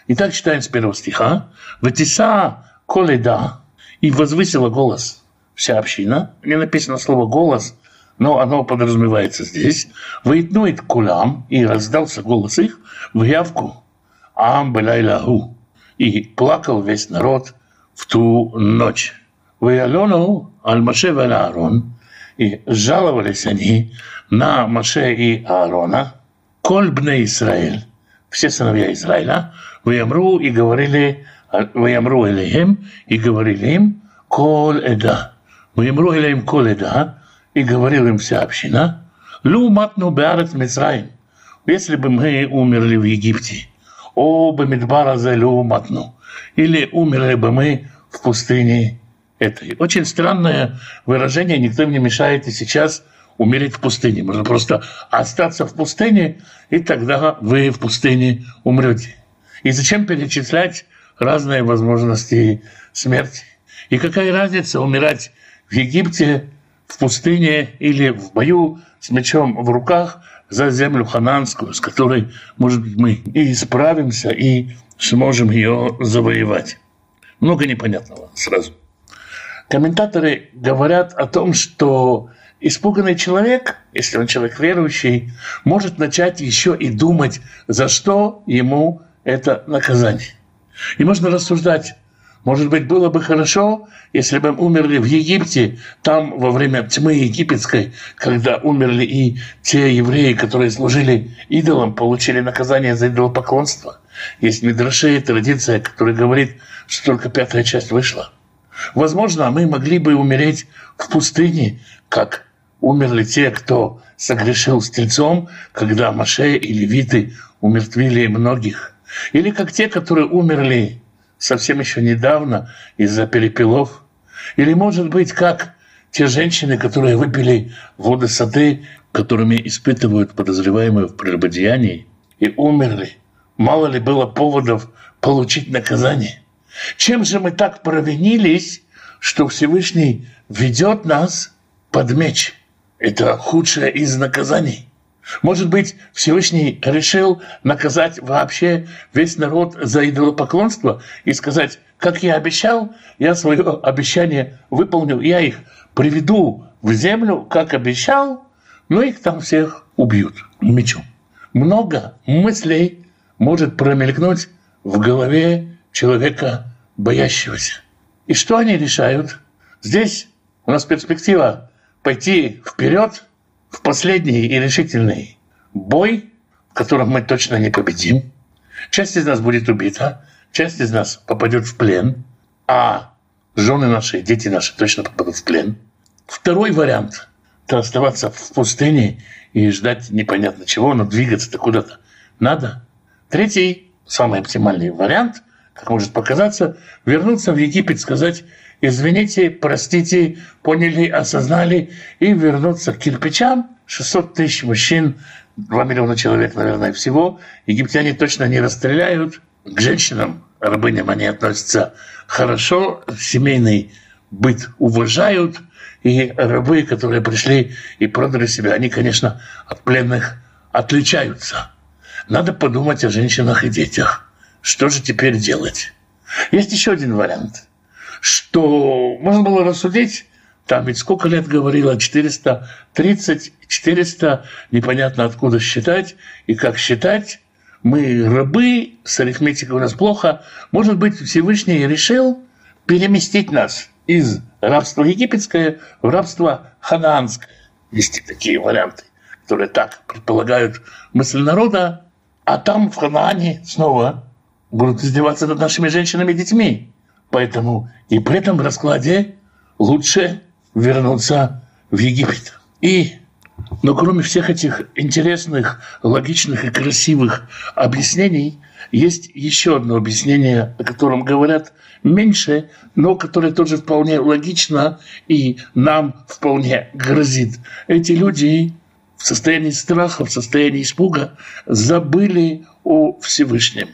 Итак, читаем с первого стиха. «Ватиса коледа» и возвысила голос вся община. Не написано слово «голос», но оно подразумевается здесь. «Воитнует кулам» и раздался голос их в явку. «Ам белайлаху» и плакал весь народ в ту ночь. «Ваялену аль-Маше Аарон» и жаловались они на Маше и Аарона, «Коль бне Израиль» все сыновья Израиля, Ваямру и говорили, Ваямру Элеем и говорили им, Кол Эда. Ваямру Элеем Кол Эда и говорил им вся община, Лу матну беарец Мицраим. Если бы мы умерли в Египте, о Бамидбара за Лу матну. Или умерли бы мы в пустыне этой. Очень странное выражение, никто мне мешает и сейчас умереть в пустыне. Можно просто остаться в пустыне, и тогда вы в пустыне умрете. И зачем перечислять разные возможности смерти? И какая разница умирать в Египте, в пустыне или в бою с мечом в руках за землю хананскую, с которой, может быть, мы и справимся, и сможем ее завоевать. Много непонятного сразу. Комментаторы говорят о том, что Испуганный человек, если он человек верующий, может начать еще и думать, за что ему это наказание. И можно рассуждать, может быть, было бы хорошо, если бы умерли в Египте, там во время тьмы египетской, когда умерли и те евреи, которые служили идолам, получили наказание за идолопоклонство. Есть Мидраши, традиция, которая говорит, что только пятая часть вышла. Возможно, мы могли бы умереть в пустыне, как умерли те, кто согрешил с тельцом, когда Маше и левиты умертвили многих. Или как те, которые умерли совсем еще недавно из-за перепелов. Или, может быть, как те женщины, которые выпили воды сады, которыми испытывают подозреваемые в прелюбодеянии, и умерли. Мало ли было поводов получить наказание. Чем же мы так провинились, что Всевышний ведет нас под меч – это худшее из наказаний. Может быть, Всевышний решил наказать вообще весь народ за идолопоклонство и сказать, как я обещал, я свое обещание выполнил, я их приведу в землю, как обещал, но их там всех убьют мечом. Много мыслей может промелькнуть в голове человека боящегося. И что они решают? Здесь у нас перспектива пойти вперед в последний и решительный бой, в котором мы точно не победим. Часть из нас будет убита, часть из нас попадет в плен, а жены наши, дети наши точно попадут в плен. Второй вариант – это оставаться в пустыне и ждать непонятно чего, но двигаться-то куда-то надо. Третий, самый оптимальный вариант, как может показаться, вернуться в Египет, сказать – извините, простите, поняли, осознали и вернуться к кирпичам. 600 тысяч мужчин, 2 миллиона человек, наверное, всего. Египтяне точно не расстреляют. К женщинам, рабыням они относятся хорошо, семейный быт уважают. И рабы, которые пришли и продали себя, они, конечно, от пленных отличаются. Надо подумать о женщинах и детях. Что же теперь делать? Есть еще один вариант – что можно было рассудить, там ведь сколько лет говорила, 430, 400, непонятно откуда считать и как считать. Мы рабы, с арифметикой у нас плохо. Может быть, Всевышний решил переместить нас из рабства египетское в рабство ханаанское. Есть такие варианты, которые так предполагают мысль народа, а там в Ханаане снова будут издеваться над нашими женщинами и детьми. Поэтому и при этом раскладе лучше вернуться в Египет. И, но кроме всех этих интересных, логичных и красивых объяснений, есть еще одно объяснение, о котором говорят меньше, но которое тоже вполне логично и нам вполне грозит. Эти люди в состоянии страха, в состоянии испуга забыли о Всевышнем.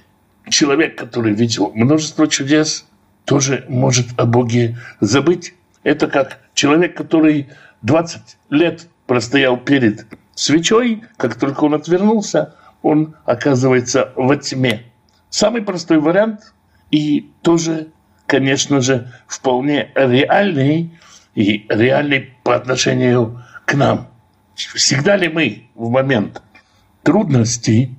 Человек, который видел множество чудес, тоже может о Боге забыть. Это как человек, который 20 лет простоял перед свечой, как только он отвернулся, он оказывается во тьме. Самый простой вариант и тоже, конечно же, вполне реальный и реальный по отношению к нам. Всегда ли мы в момент трудностей,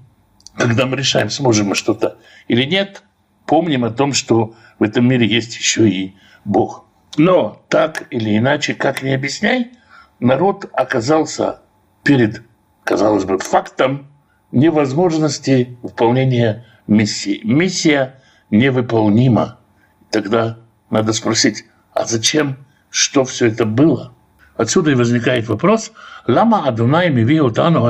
когда мы решаем, сможем мы что-то или нет, помним о том, что в этом мире есть еще и Бог. Но так или иначе, как ни объясняй, народ оказался перед, казалось бы, фактом невозможности выполнения миссии. Миссия невыполнима. Тогда надо спросить, а зачем, что все это было? Отсюда и возникает вопрос, лама Адунай миви утану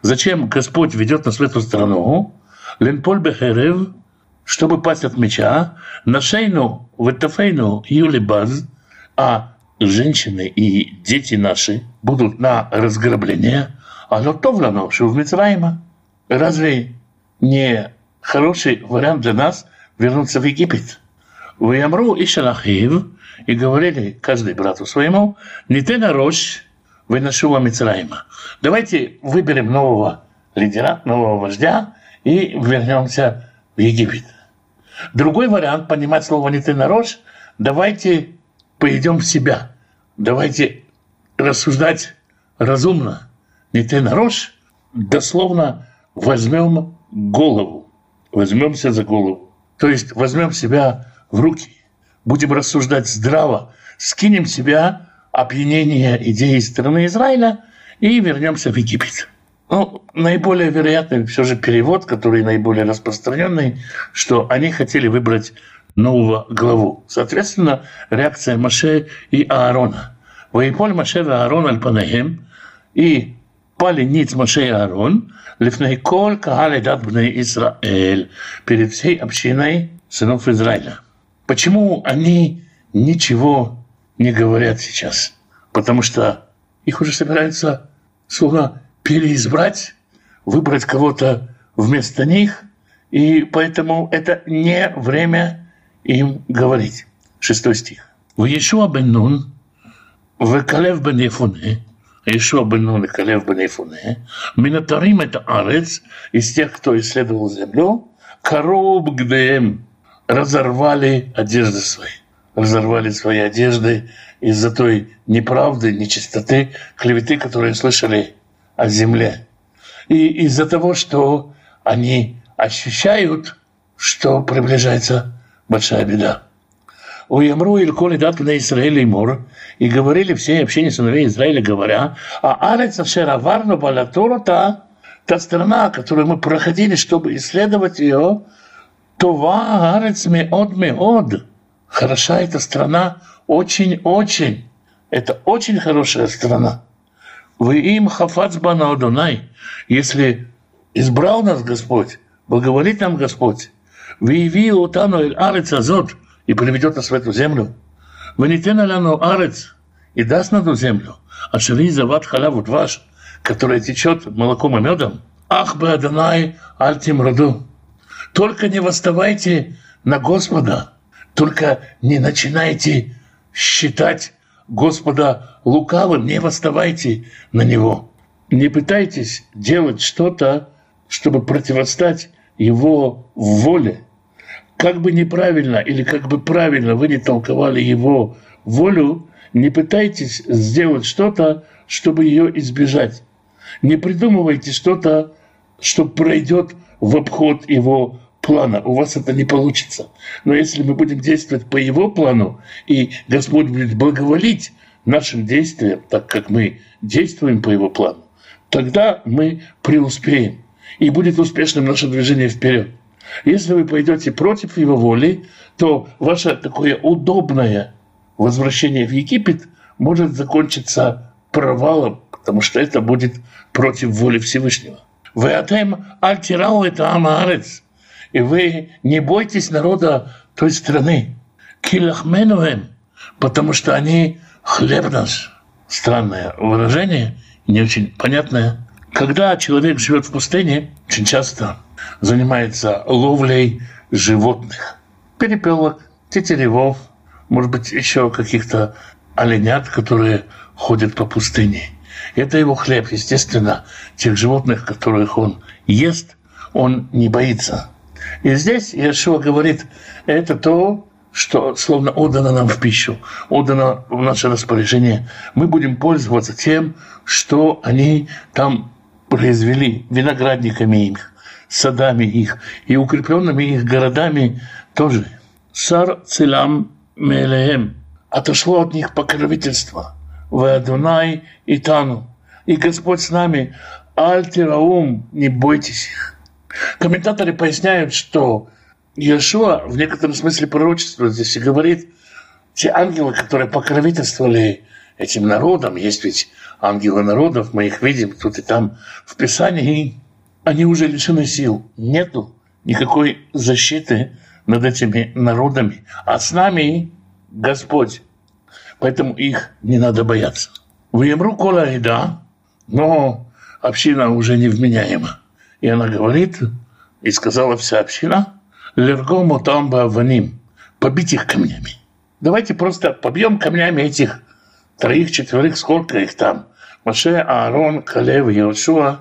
зачем Господь ведет нас в эту страну, ленполь бехерев, чтобы пасть от меча, на шейну, этафейну, юлибаз, а женщины и дети наши будут на разграбление, а лотовлано, что в Мицраима. Разве не хороший вариант для нас вернуться в Египет? В Ямру и Шалахив, и говорили каждый брату своему, не ты на рожь, выношу вам Мицраима. Давайте выберем нового лидера, нового вождя и вернемся в Египет. Другой вариант понимать слово «не ты нарочь» – давайте пойдем в себя, давайте рассуждать разумно. Не ты нарочь, дословно возьмем голову, возьмемся за голову. То есть возьмем себя в руки, будем рассуждать здраво, скинем себя опьянение идеи страны Израиля и вернемся в Египет. Ну, наиболее вероятный все же перевод, который наиболее распространенный, что они хотели выбрать нового главу. Соответственно, реакция Маше и Аарона. Воиполь Маше и Аарон аль и пали ниц Маше и Аарон, лифней кол каале дат Израиль, перед всей общиной сынов Израиля. Почему они ничего не говорят сейчас? Потому что их уже собираются слуга переизбрать, выбрать кого-то вместо них, и поэтому это не время им говорить. Шестой стих. В Иешуа бен Нун, в Калев бен Ефуне, Иешуа бен Нун и Калев бен Ефуне, Минатарим это арец, из тех, кто исследовал землю, короб гдеем, разорвали одежды свои. Разорвали свои одежды из-за той неправды, нечистоты, клеветы, которые слышали о земле. И из-за того, что они ощущают, что приближается большая беда. У Ямру или Коли дат на Израиле и Мор, и говорили все общения сыновей Израиля, говоря, а Арец Ашераварну Балатура, та страна, которую мы проходили, чтобы исследовать ее, Това Арец Меод Меод. Хороша эта страна, очень-очень. Это очень хорошая страна. Вы им хафацбана Адонай, если избрал нас Господь, благоволит нам Господь, вы яви утану эль арец азот и приведет нас в эту землю. Вы не лану арец и даст на эту землю, а шари зават халавут ваш, которая течет молоком и медом. Ах бы Адонай альтим роду. Только не восставайте на Господа, только не начинайте считать Господа лукавым, не восставайте на него. Не пытайтесь делать что-то, чтобы противостать его воле. как бы неправильно или как бы правильно вы не толковали его волю, не пытайтесь сделать что-то, чтобы ее избежать. Не придумывайте что-то, что пройдет в обход его плана. У вас это не получится. Но если мы будем действовать по его плану, и Господь будет благоволить нашим действиям, так как мы действуем по его плану, тогда мы преуспеем. И будет успешным наше движение вперед. Если вы пойдете против его воли, то ваше такое удобное возвращение в Египет может закончиться провалом, потому что это будет против воли Всевышнего. Вы атем альтирау это амаарец. И вы не бойтесь народа той страны. Килахменуем, потому что они хлеб наш. Странное выражение, не очень понятное. Когда человек живет в пустыне, очень часто занимается ловлей животных. Перепелок, тетеревов, может быть, еще каких-то оленят, которые ходят по пустыне. Это его хлеб, естественно, тех животных, которых он ест, он не боится. И здесь Иешуа говорит, это то, что словно отдано нам в пищу, отдано в наше распоряжение. Мы будем пользоваться тем, что они там произвели, виноградниками их, садами их и укрепленными их городами тоже. Сар Цилам Мелеем. Отошло от них покровительство. Вадунай и Тану. И Господь с нами. Альтираум, не бойтесь их. Комментаторы поясняют, что Иешуа в некотором смысле пророчества здесь и говорит, те ангелы, которые покровительствовали этим народам, есть ведь ангелы народов, мы их видим тут и там в Писании, они уже лишены сил. Нету никакой защиты над этими народами. А с нами Господь. Поэтому их не надо бояться. В Емру кола еда, но община уже невменяема. И она говорит, и сказала вся община, лергому тамба ваним, побить их камнями. Давайте просто побьем камнями этих троих, четверых, сколько их там, Маше, Аарон, Калев, Иошуа,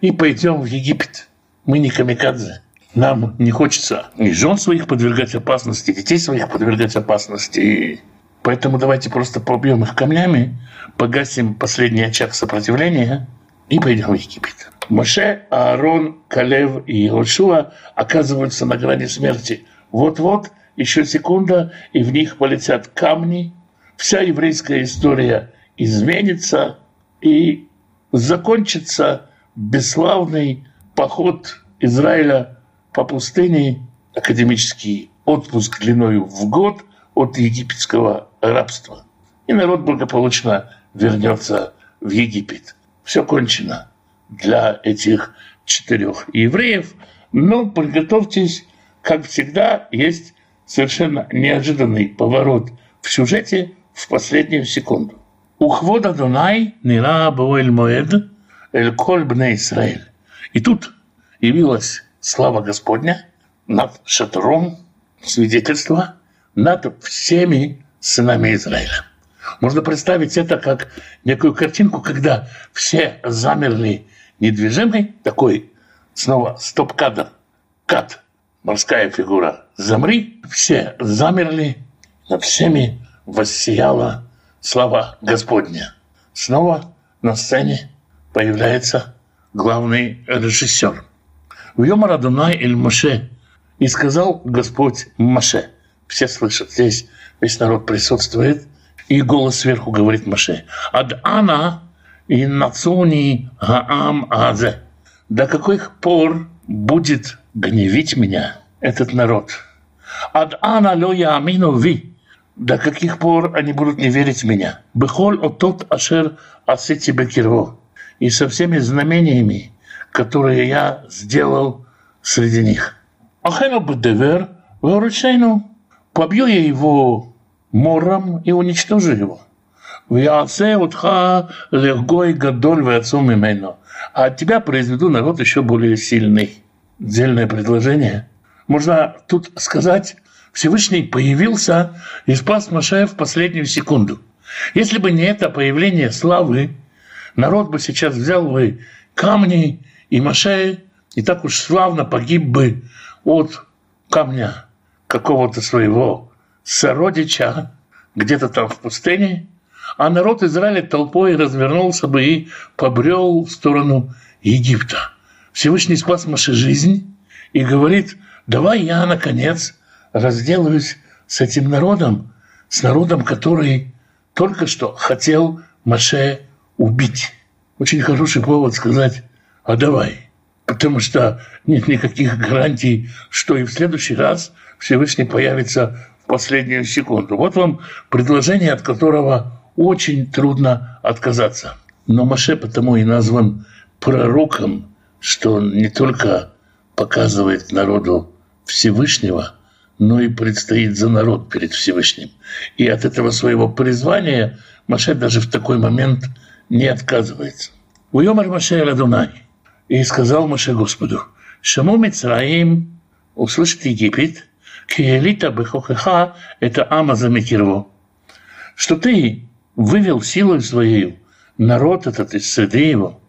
и пойдем в Египет. Мы не камикадзе. Нам не хочется ни жен своих подвергать опасности, детей своих подвергать опасности. Поэтому давайте просто побьем их камнями, погасим последний очаг сопротивления и пойдем в Египет. Моше, Аарон, Калев и Иошуа оказываются на грани смерти. Вот-вот, еще секунда, и в них полетят камни. Вся еврейская история изменится и закончится бесславный поход Израиля по пустыне, академический отпуск длиною в год от египетского рабства. И народ благополучно вернется в Египет. Все кончено для этих четырех евреев, но подготовьтесь, как всегда, есть совершенно неожиданный поворот в сюжете в последнюю секунду. Ухвода Дунай нира боэль моэд эль коль бне Исраэль. И тут явилась слава Господня над шатром свидетельства над всеми сынами Израиля. Можно представить это как некую картинку, когда все замерли недвижимый, такой снова стоп-кадр, кат, морская фигура, замри, все замерли, над всеми воссияла слава Господня. Снова на сцене появляется главный режиссер. В Йома Радунай Эль Моше и сказал Господь Моше. Все слышат, здесь весь народ присутствует, и голос сверху говорит Моше. Ад ана и нацуни гаам азе. До каких пор будет гневить меня этот народ? Ад ана ло я амину ви. До каких пор они будут не верить в меня? Бехоль от тот ашер асити бекирво. И со всеми знамениями, которые я сделал среди них. Ахену бедевер, выручайну. Побью я его мором и уничтожу его. «Вяце утха легой гадоль вацум именно». А от тебя произведу народ еще более сильный. Отдельное предложение. Можно тут сказать, Всевышний появился и спас Машея в последнюю секунду. Если бы не это появление славы, народ бы сейчас взял бы камни и Машея, и так уж славно погиб бы от камня. какого-то своего сородича где-то там в пустыне, а народ Израиля толпой развернулся бы и побрел в сторону Египта. Всевышний спас Маше жизнь и говорит, давай я, наконец, разделаюсь с этим народом, с народом, который только что хотел Маше убить. Очень хороший повод сказать, а давай. Потому что нет никаких гарантий, что и в следующий раз Всевышний появится в последнюю секунду. Вот вам предложение, от которого очень трудно отказаться. Но Маше потому и назван пророком, что он не только показывает народу Всевышнего, но и предстоит за народ перед Всевышним. И от этого своего призвания Маше даже в такой момент не отказывается. Уйомар Маше Радунай. И сказал Маше Господу, Шаму Мицраим, услышит Египет, Киелита Бехохеха, это Ама Замикирво, что ты вывел силой своей народ этот из среды его.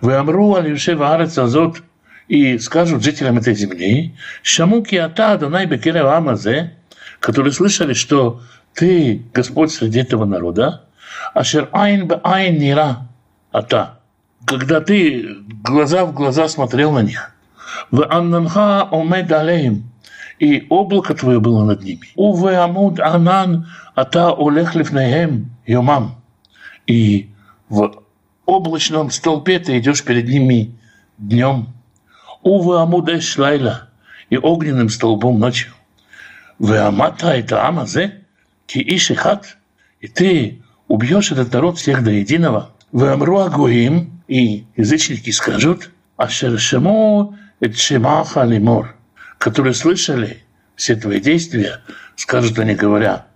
Вы амру алишев арец азот и скажут жителям этой земли, шамуки ата адонай бекерев амазе, которые слышали, что ты Господь среди этого народа, ашер айн бе айн нира ата, когда ты глаза в глаза смотрел на них, в аннанха омед алеем, и облако твое было над ними. Уве амуд анан ата олех лифнеем йомам. И в облачном столпе ты идешь перед ними днем. Уве амуд лайла и огненным столбом ночью. Вы амата это амазе, ки ишихат, и ты убьешь этот народ всех до единого. Вы амру агоим, и язычники скажут, ашершему это шемаха лимор, которые слышали все твои действия, скажут они, говоря,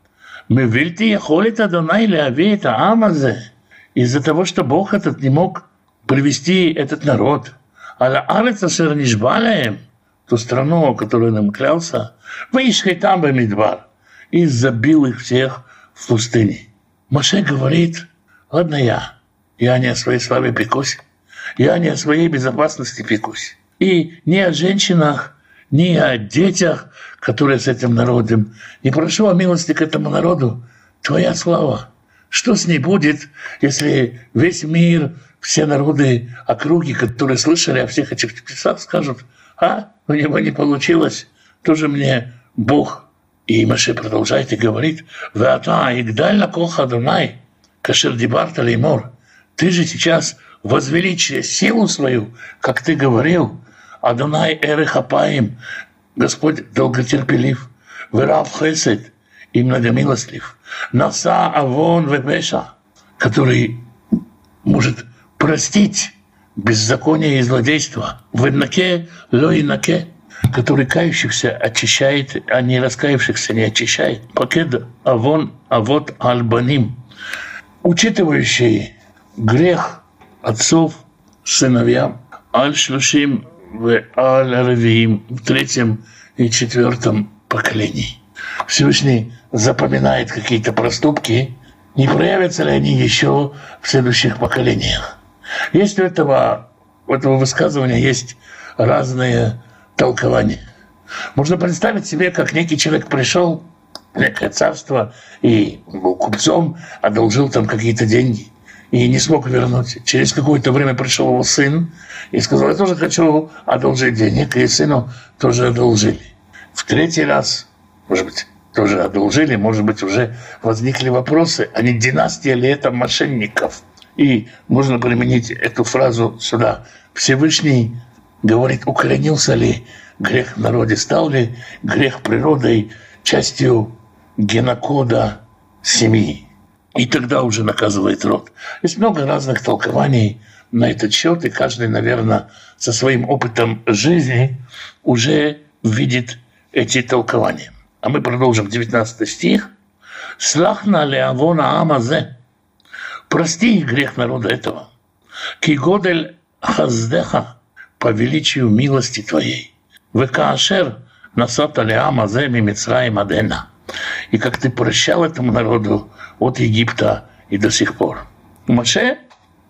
мы вильти яхолит Адонай леави это амазе, из-за того, что Бог этот не мог привести этот народ. Аля алица шернишбалаем, ту страну, которую нам клялся, выишхай там бы Мидбар, и забил их всех в пустыне. Маше говорит, ладно я, я не о своей славе пекусь, я не о своей безопасности пекусь. И не о женщинах, ни о детях, которые с этим народом. Не прошу о милости к этому народу. Твоя слава. Что с ней будет, если весь мир, все народы округи, которые слышали о всех этих чудесах, скажут, а, у него не получилось, тоже мне Бог. И Маше продолжает и говорит, «Веата игдаль коха Дунай, кашер дибарта леймор». Ты же сейчас возвеличие силу свою, как ты говорил, Адонай Эрехапаим, Господь долготерпелив, Верав Хесед и многомилостлив, Наса Авон Вепеша, который может простить беззаконие и злодейство, в Иднаке Лоинаке, который кающихся очищает, а не раскаявшихся не очищает. Пакет Авон Авот Альбаним, учитывающий грех отцов сыновьям, Аль-Шлушим в Аль-Равиим, в третьем и четвертом поколении. Всевышний запоминает какие-то проступки, не проявятся ли они еще в следующих поколениях. Есть у этого, у этого высказывания есть разные толкования. Можно представить себе, как некий человек пришел в некое царство и был купцом, одолжил там какие-то деньги – и не смог вернуть. Через какое-то время пришел его сын и сказал, я тоже хочу одолжить денег, и сыну тоже одолжили. В третий раз, может быть, тоже одолжили, может быть, уже возникли вопросы, а не династия ли это мошенников? И можно применить эту фразу сюда. Всевышний говорит, укоренился ли грех в народе, стал ли грех природой частью генокода семьи и тогда уже наказывает род. Есть много разных толкований на этот счет, и каждый, наверное, со своим опытом жизни уже видит эти толкования. А мы продолжим 19 стих. «Слахна леавона амазе» «Прости грех народа этого, кигодель хаздеха» по величию милости твоей. «Векаашер насата леамазе мимицраим адена» и как ты прощал этому народу от Египта и до сих пор. Маше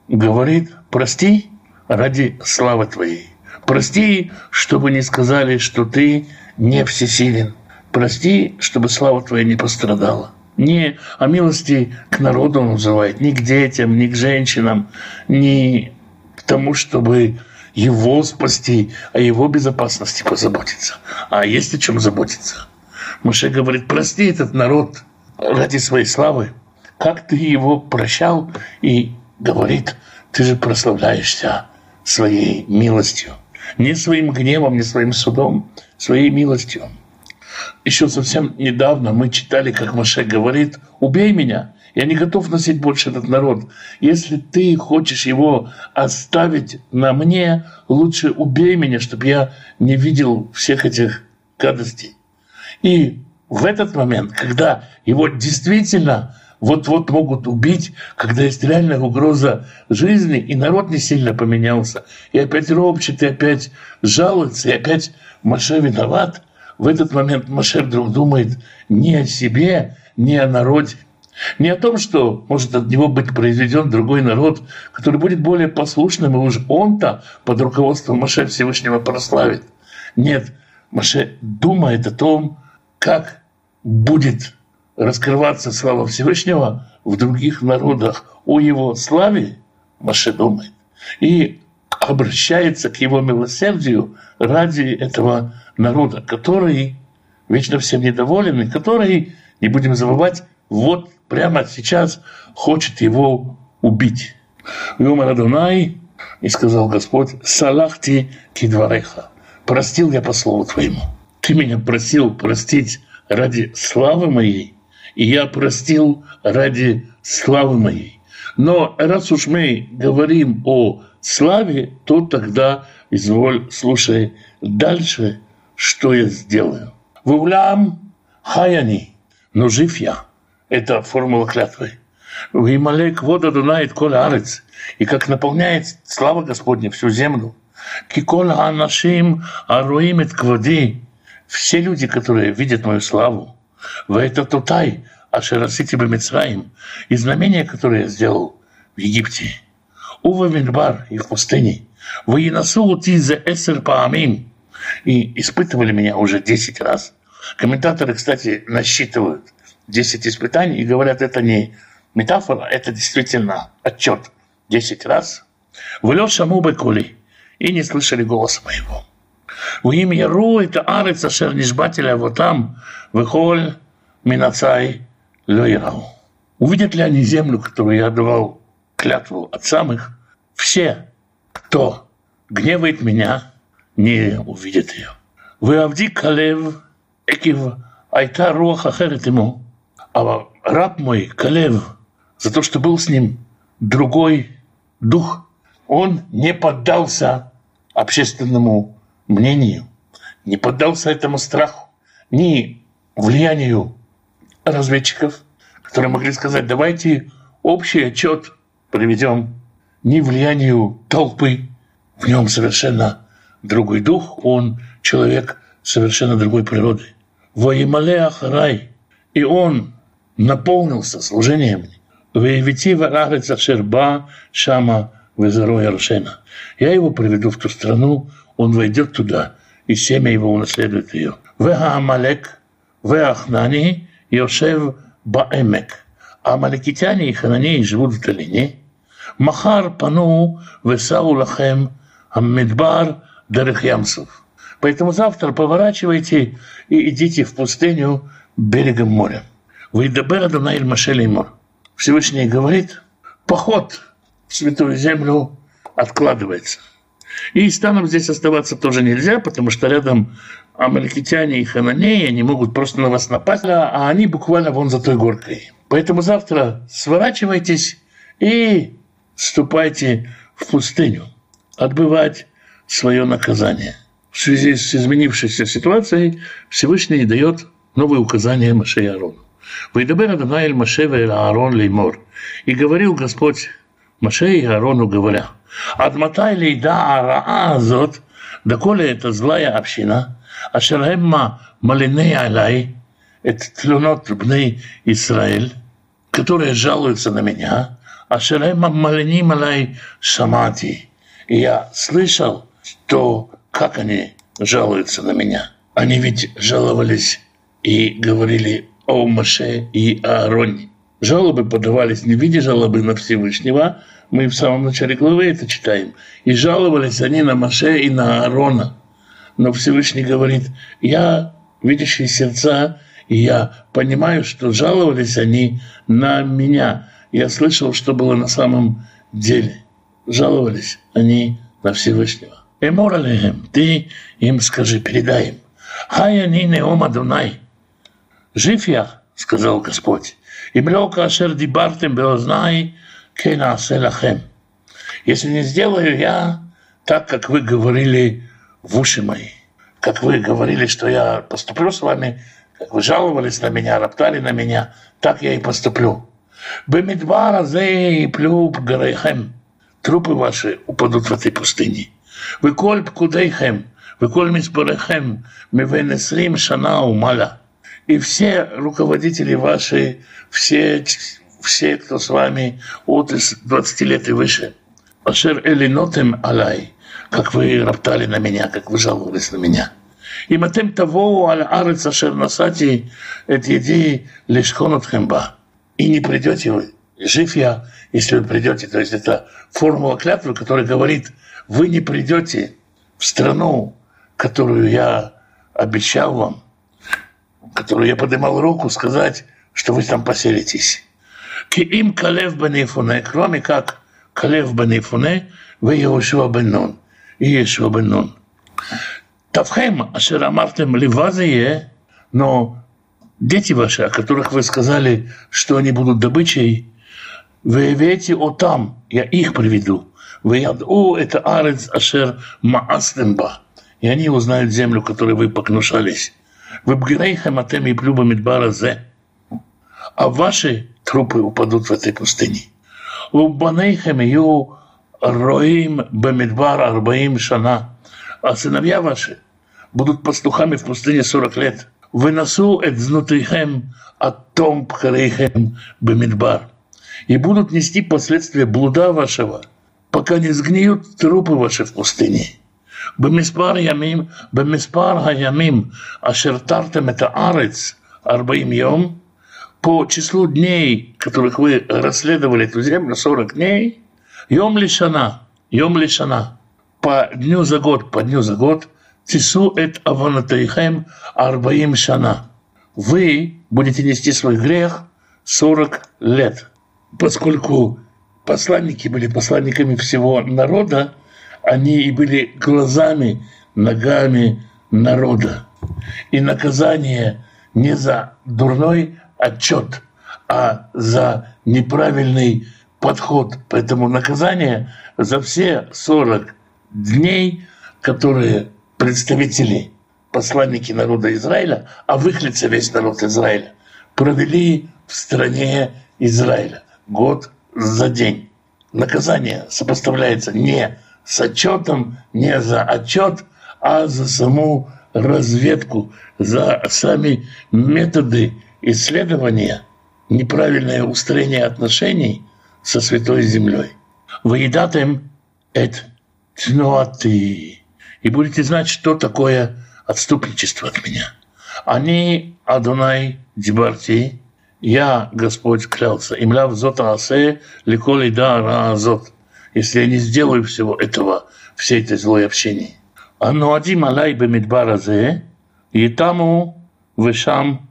говорит, прости ради славы твоей. Прости, чтобы не сказали, что ты не всесилен. прости, чтобы слава твоя не пострадала. Не о милости к народу он называет, ни к детям, ни к женщинам, ни к тому, чтобы его спасти, о его безопасности позаботиться. А есть о чем заботиться. Муше говорит, прости этот народ ради своей славы. Как ты его прощал? И говорит, ты же прославляешься своей милостью. Не своим гневом, не своим судом, своей милостью. Еще совсем недавно мы читали, как Маше говорит, убей меня, я не готов носить больше этот народ. Если ты хочешь его оставить на мне, лучше убей меня, чтобы я не видел всех этих гадостей. И в этот момент, когда его действительно вот-вот могут убить, когда есть реальная угроза жизни, и народ не сильно поменялся, и опять ропчет, и опять жалуется, и опять Маше виноват, в этот момент Маше вдруг думает не о себе, не о народе, не о том, что может от него быть произведен другой народ, который будет более послушным, и уж он-то под руководством Маше Всевышнего прославит. Нет, Маше думает о том, как будет раскрываться слава Всевышнего в других народах. О его славе Маше думает. И обращается к его милосердию ради этого народа, который вечно всем недоволен, и который, не будем забывать, вот прямо сейчас хочет его убить. Юмар Адунай, и сказал Господь, салахти кидвареха, простил я по слову твоему. Ты меня просил простить ради славы моей, и я простил ради славы моей. Но раз уж мы говорим о славе, то тогда, изволь, слушай дальше, что я сделаю. Вулям хаяни, но жив я. Это формула клятвы. Вималек вода дунает коля арец. И как наполняет слава Господня всю землю. Кикола анашим аруимет квади все люди, которые видят мою славу, в это тутай, ашерасити бемицраим, и знамения, которые я сделал в Египте, ува Мидбар и в пустыне, вы насулути за эсер паамим, и испытывали меня уже 10 раз. Комментаторы, кстати, насчитывают 10 испытаний и говорят, это не метафора, это действительно отчет 10 раз. Вы шаму бекули, и не слышали голоса моего. У им это арец ашер нишбателя вот там, выхоль минацай лоирау. Увидят ли они землю, которую я давал клятву от самых? Все, кто гневает меня, не увидят ее. Вы Авди Калев, Экив Айта Руаха Херет ему, а раб мой Калев, за то, что был с ним другой дух, он не поддался общественному мнению, не поддался этому страху, ни влиянию разведчиков, которые могли сказать, давайте общий отчет проведем, ни влиянию толпы, в нем совершенно другой дух, он человек совершенно другой природы. Воимале Ахарай, и он наполнился служением. Воевитива Арец Ашерба Шама Везаро Аршена. Я его приведу в ту страну, он войдет туда, и семя его унаследует ее. Веха Амалек, Веахнани, Йошев Баэмек. А амаликитяне и хананеи живут в долине. Махар пану весау лахем аммидбар дарых ямсов. Поэтому завтра поворачивайте и идите в пустыню берегом моря. Вы Выйдабер Адонаиль Машелеймор. Всевышний говорит, поход в Святую Землю откладывается. И станам здесь оставаться тоже нельзя, потому что рядом амаликитяне и хананеи, они могут просто на вас напасть, а они буквально вон за той горкой. Поэтому завтра сворачивайтесь и ступайте в пустыню, отбывать свое наказание. В связи с изменившейся ситуацией Всевышний дает новые указания Маше и Аарону. «Вайдабер Адонаэль Маше Аарон леймор». И говорил Господь Маше и Аарону, говоря – עד מתי לידה הרעה הזאת, דכולי את זליה община, אשר המה מליני עליי את תלונות בני ישראל, которые жалуются на меня, אשר המה מלינים עליי שמעתי. И я слышал, то как они жалуются на меня. Они ведь жаловались и говорили о Маше и Аароне. Жалобы подавались не в виде жалобы на Всевышнего, мы в самом начале главы это читаем. И жаловались они на Маше и на Аарона. Но Всевышний говорит, я, видящий сердца, и я понимаю, что жаловались они на меня. Я слышал, что было на самом деле. Жаловались они на Всевышнего. Эмор алейхем, ты им скажи, передай им. Хай они неом Адунай. Жив я, сказал Господь. И млёка ашер дибартем лахем. Если не сделаю я так, как вы говорили в уши мои, как вы говорили, что я поступлю с вами, как вы жаловались на меня, роптали на меня, так я и поступлю. Бемидбара зе плюб гарайхем. Трупы ваши упадут в этой пустыне. Вы коль пкудейхем, вы коль миспорехем, мивенесрим шана умала. И все руководители ваши, все, все, кто с вами от 20 лет и выше. Ашер элинотем алай, как вы роптали на меня, как вы жаловались на меня. И матем того аль арец ашер насати эт еди лишь хемба. И не придете вы. Жив я, если вы придете. То есть это формула клятвы, которая говорит, вы не придете в страну, которую я обещал вам, которую я поднимал руку сказать, что вы там поселитесь. Ки им Калев бен кроме как Калев бен вы Иошуа бен Нун и Иешуа бен Нун. Тавхем, ашер амартем ливазие, но дети ваши, о которых вы сказали, что они будут добычей, вы ведете о там, я их приведу. Вы яду это арец ашер маастемба. И они узнают землю, которой вы покнушались. Вы бгирейхем атем и плюба мидбара зе. А ваши трупы упадут в этой пустыне. Убанейхем ю роим бамидбар арбаим шана. А сыновья ваши будут пастухами в пустыне 40 лет. Выносу эдзнутыхем от том пхарейхем бамидбар. И будут нести последствия блуда вашего, пока не сгниют трупы ваши в пустыне. במספר ימים, במספר הימים אשר תרתם את הארץ 40 יום, по числу дней, которых вы расследовали эту землю, 40 дней, йом лишана, йом лишана, по дню за год, по дню за год, тису эт аванатайхем арбаим шана. Вы будете нести свой грех 40 лет. Поскольку посланники были посланниками всего народа, они и были глазами, ногами народа. И наказание не за дурной отчет, а за неправильный подход. Поэтому наказание за все 40 дней, которые представители, посланники народа Израиля, а в весь народ Израиля, провели в стране Израиля год за день. Наказание сопоставляется не с отчетом, не за отчет, а за саму разведку, за сами методы исследования, неправильное устроение отношений со Святой Землей. Выедатым это тноаты. И будете знать, что такое отступничество от меня. Они Адунай Дибарти, я, Господь, клялся, имляв зота асе, ликоли да зот если я не сделаю всего этого, всей этой общения. Оно один алай бемидбаразе, и таму вышам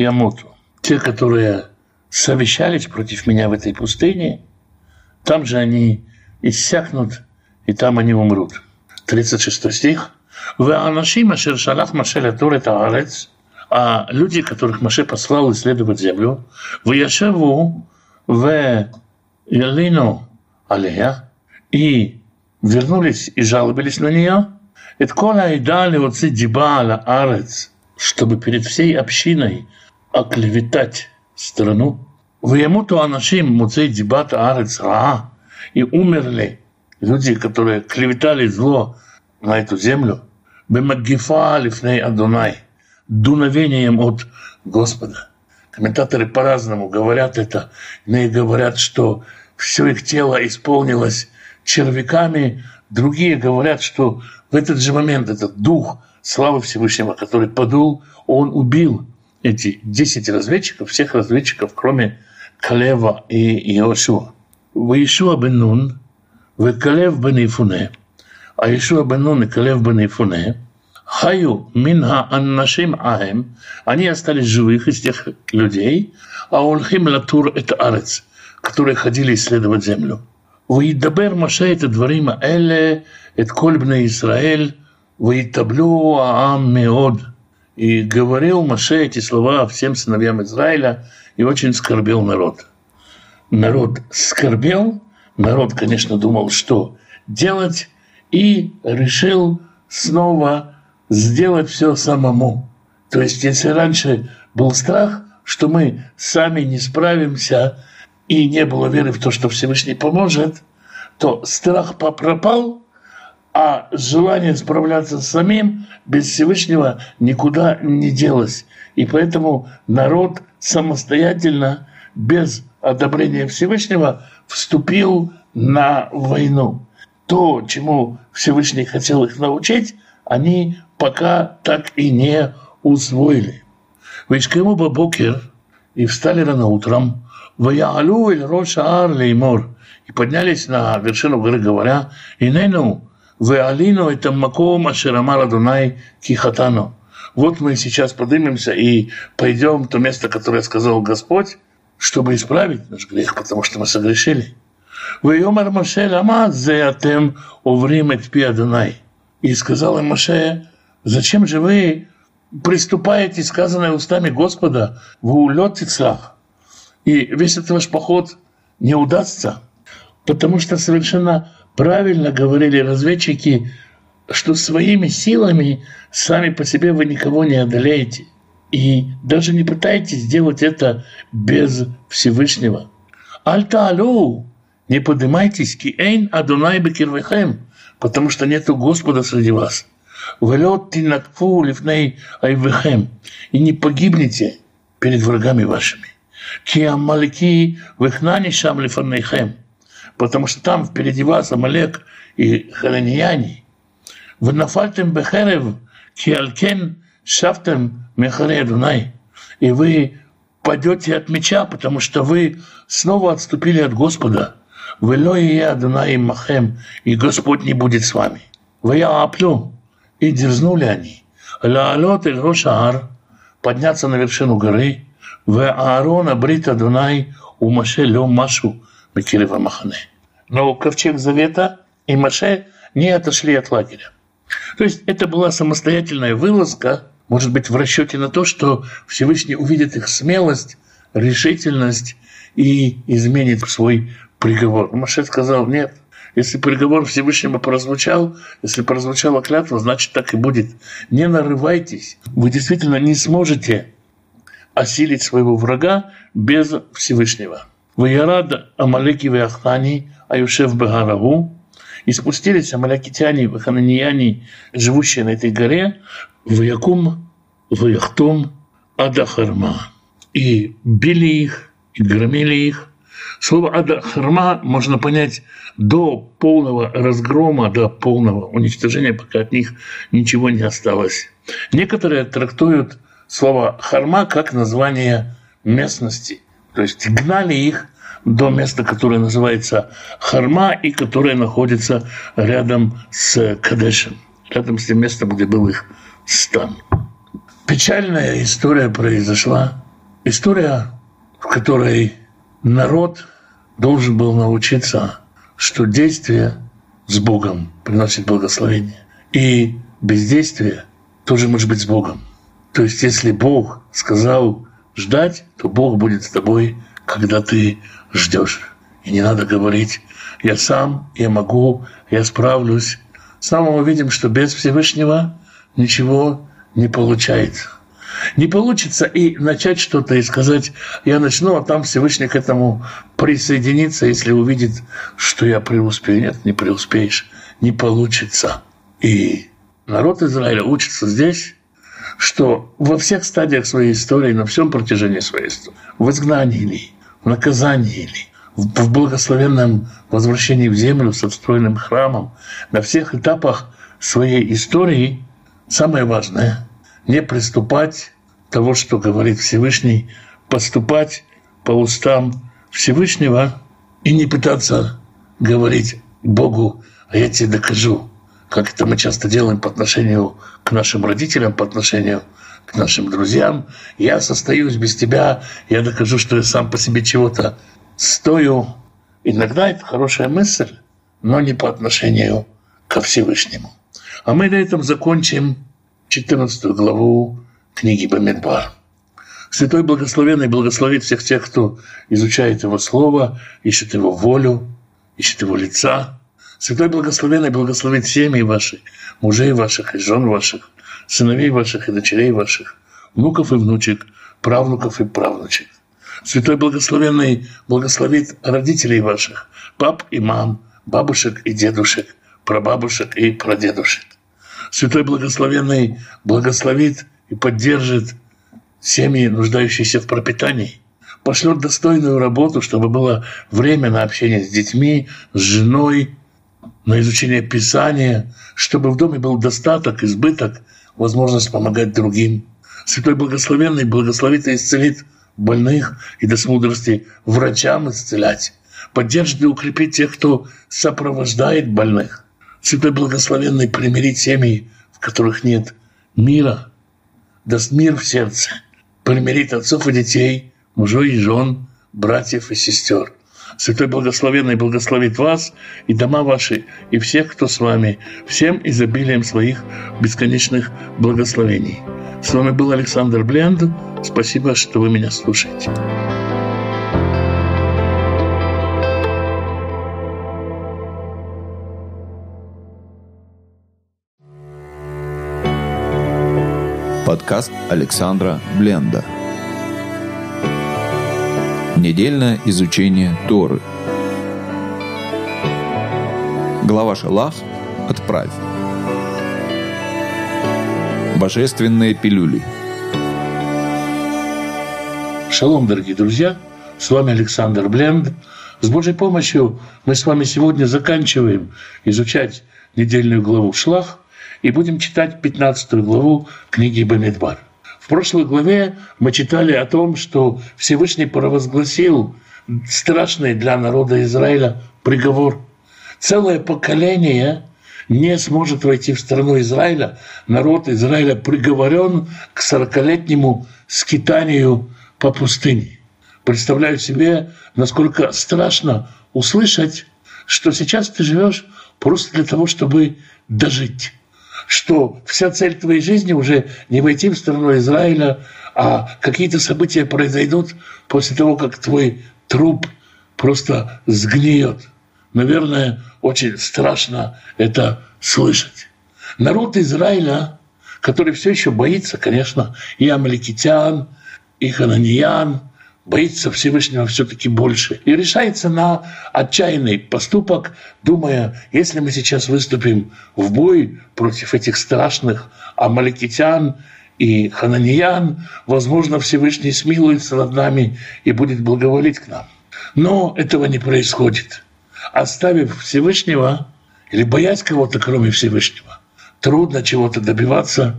ямуту. Те, которые совещались против меня в этой пустыне, там же они иссякнут, и там они умрут. 36 стих. Вы анашим ашер шалах машеля турет аарец, а люди, которых Маше послал исследовать землю, в Яшеву, в Ялину, аллея, и вернулись и жаловались на нее, это кола и дали отцы дибала арец, чтобы перед всей общиной оклеветать страну. В ему-то анашим муцей дибата арец раа, и умерли люди, которые клеветали зло на эту землю, бемагифа лифней Адунай, дуновением от Господа. Комментаторы по-разному говорят это. Иные говорят, что все их тело исполнилось червяками. Другие говорят, что в этот же момент этот дух славы Всевышнего, который подул, он убил эти 10 разведчиков, всех разведчиков, кроме Калева и Иошуа. Иешуа бен Нун, Калев бен Ифуне, а Иешуа бен Нун и Калев бен Ифуне, Хаю минха аннашим ахем, они остались живых из тех людей, а улхим латур это арец, которые ходили исследовать землю. וידבר משה את הדברים האלה, את כל בני ישראל, ויתאבלו העם מאוד. и говорил Маше эти слова всем сыновьям Израиля, и очень скорбел народ. Народ скорбел, народ, конечно, думал, что делать, и решил снова сделать все самому. То есть, если раньше был страх, что мы сами не справимся, и не было веры в то, что Всевышний поможет, то страх пропал, а желание справляться с самим без Всевышнего никуда не делось. И поэтому народ самостоятельно, без одобрения Всевышнего, вступил на войну. То, чему Всевышний хотел их научить, они пока так и не усвоили. Ведь кому бабокер и встали рано утром, «Ваяалу эль рош аар леймор» и поднялись на вершину горы, говоря, «Инену, вы алину это маком ашерамар Адунай кихатану». Вот мы сейчас поднимемся и пойдем в то место, которое сказал Господь, чтобы исправить наш грех, потому что мы согрешили. Вы Йомар Моше лама зеатем уврим эт пи Адунай. И сказал им Моше, зачем же вы приступаете, сказанное устами Господа, в улет цлах. И весь этот ваш поход не удастся, потому что совершенно правильно говорили разведчики, что своими силами сами по себе вы никого не одолеете. И даже не пытайтесь сделать это без Всевышнего. Альта-алю, не поднимайтесь, ки эйн адунай бекирвехем, потому что нету Господа среди вас. Велет тинакфу лифней айвехем, и не погибнете перед врагами вашими. Ки амалики вехнани шам лифанейхем, потому что там впереди вас Амалек и Харанияне. Вы нафальтем бехерев, ки алькен шафтем мехаре Дунай. И вы падете от меча, потому что вы снова отступили от Господа. Вы я Дунай махем, и Господь не будет с вами. Вы я аплю. И дерзнули они. Лаалот эль Рошаар, подняться на вершину горы, в Аарона Брита Дунай у Маше Лё Машу Бекирева Махане. Но ковчег Завета и Маше не отошли от лагеря. То есть это была самостоятельная вылазка, может быть, в расчете на то, что Всевышний увидит их смелость, решительность и изменит свой приговор. Маше сказал, нет, если приговор Всевышнему прозвучал, если прозвучала клятва, значит так и будет. Не нарывайтесь. Вы действительно не сможете осилить своего врага без Всевышнего. Ваярад Амалеки Вяхани Аюшев Багараву, и спустились амалякитяне, хананияне, живущие на этой горе, в Якум, в Яхтум, Адахарма. И били их, и громили их. Слово Адахарма можно понять до полного разгрома, до полного уничтожения, пока от них ничего не осталось. Некоторые трактуют слово «харма» как название местности. То есть гнали их до места, которое называется Харма и которое находится рядом с Кадешем, рядом с тем местом, где был их стан. Печальная история произошла. История, в которой народ должен был научиться, что действие с Богом приносит благословение. И бездействие тоже может быть с Богом. То есть, если Бог сказал ждать, то Бог будет с тобой, когда ты ждешь. И не надо говорить, я сам, я могу, я справлюсь. Снова мы видим, что без Всевышнего ничего не получается. Не получится и начать что-то и сказать, я начну, а там Всевышний к этому присоединится, если увидит, что я преуспею. Нет, не преуспеешь, не получится. И народ Израиля учится здесь, что во всех стадиях своей истории, на всем протяжении своей истории, в изгнании ли, в наказании ли, в благословенном возвращении в землю с отстроенным храмом, на всех этапах своей истории самое важное – не приступать того, что говорит Всевышний, поступать по устам Всевышнего и не пытаться говорить Богу, а я тебе докажу, как это мы часто делаем по отношению к нашим родителям, по отношению к нашим друзьям. Я состоюсь без тебя, я докажу, что я сам по себе чего-то стою. Иногда это хорошая мысль, но не по отношению ко Всевышнему. А мы на этом закончим 14 главу книги Бамидбар. Святой Благословенный благословит всех тех, кто изучает Его Слово, ищет Его волю, ищет Его лица. Святой Благословенный благословит семьи ваши, мужей ваших и жен ваших, сыновей ваших и дочерей ваших, внуков и внучек, правнуков и правнучек. Святой Благословенный благословит родителей ваших, пап и мам, бабушек и дедушек, прабабушек и прадедушек. Святой Благословенный благословит и поддержит семьи, нуждающиеся в пропитании, пошлет достойную работу, чтобы было время на общение с детьми, с женой, на изучение Писания, чтобы в доме был достаток, избыток, возможность помогать другим. Святой Благословенный благословит и исцелит больных и даст мудрости врачам исцелять, поддержит и укрепит тех, кто сопровождает больных. Святой Благословенный примирит семьи, в которых нет мира, даст мир в сердце, примирит отцов и детей, мужей и жен, братьев и сестер. Святой Благословенный благословит вас и дома ваши, и всех, кто с вами, всем изобилием своих бесконечных благословений. С вами был Александр Бленд. Спасибо, что вы меня слушаете. Подкаст Александра Бленда. Недельное изучение Торы. Глава Шалах «Отправь». Божественные пилюли. Шалом, дорогие друзья! С вами Александр Бленд. С Божьей помощью мы с вами сегодня заканчиваем изучать недельную главу Шлах и будем читать 15 главу книги Бамидбар. В прошлой главе мы читали о том, что Всевышний провозгласил страшный для народа Израиля приговор. Целое поколение не сможет войти в страну Израиля. Народ Израиля приговорен к сорокалетнему скитанию по пустыне. Представляю себе, насколько страшно услышать, что сейчас ты живешь просто для того, чтобы дожить. Что вся цель твоей жизни уже не войти в страну Израиля, а какие-то события произойдут после того, как твой труп просто сгниет. Наверное, очень страшно это слышать. Народ Израиля, который все еще боится, конечно, и амаликитян, и хананиян, боится Всевышнего все-таки больше. И решается на отчаянный поступок, думая, если мы сейчас выступим в бой против этих страшных амаликитян и хананиян, возможно, Всевышний смилуется над нами и будет благоволить к нам. Но этого не происходит оставив Всевышнего или боясь кого-то, кроме Всевышнего, трудно чего-то добиваться.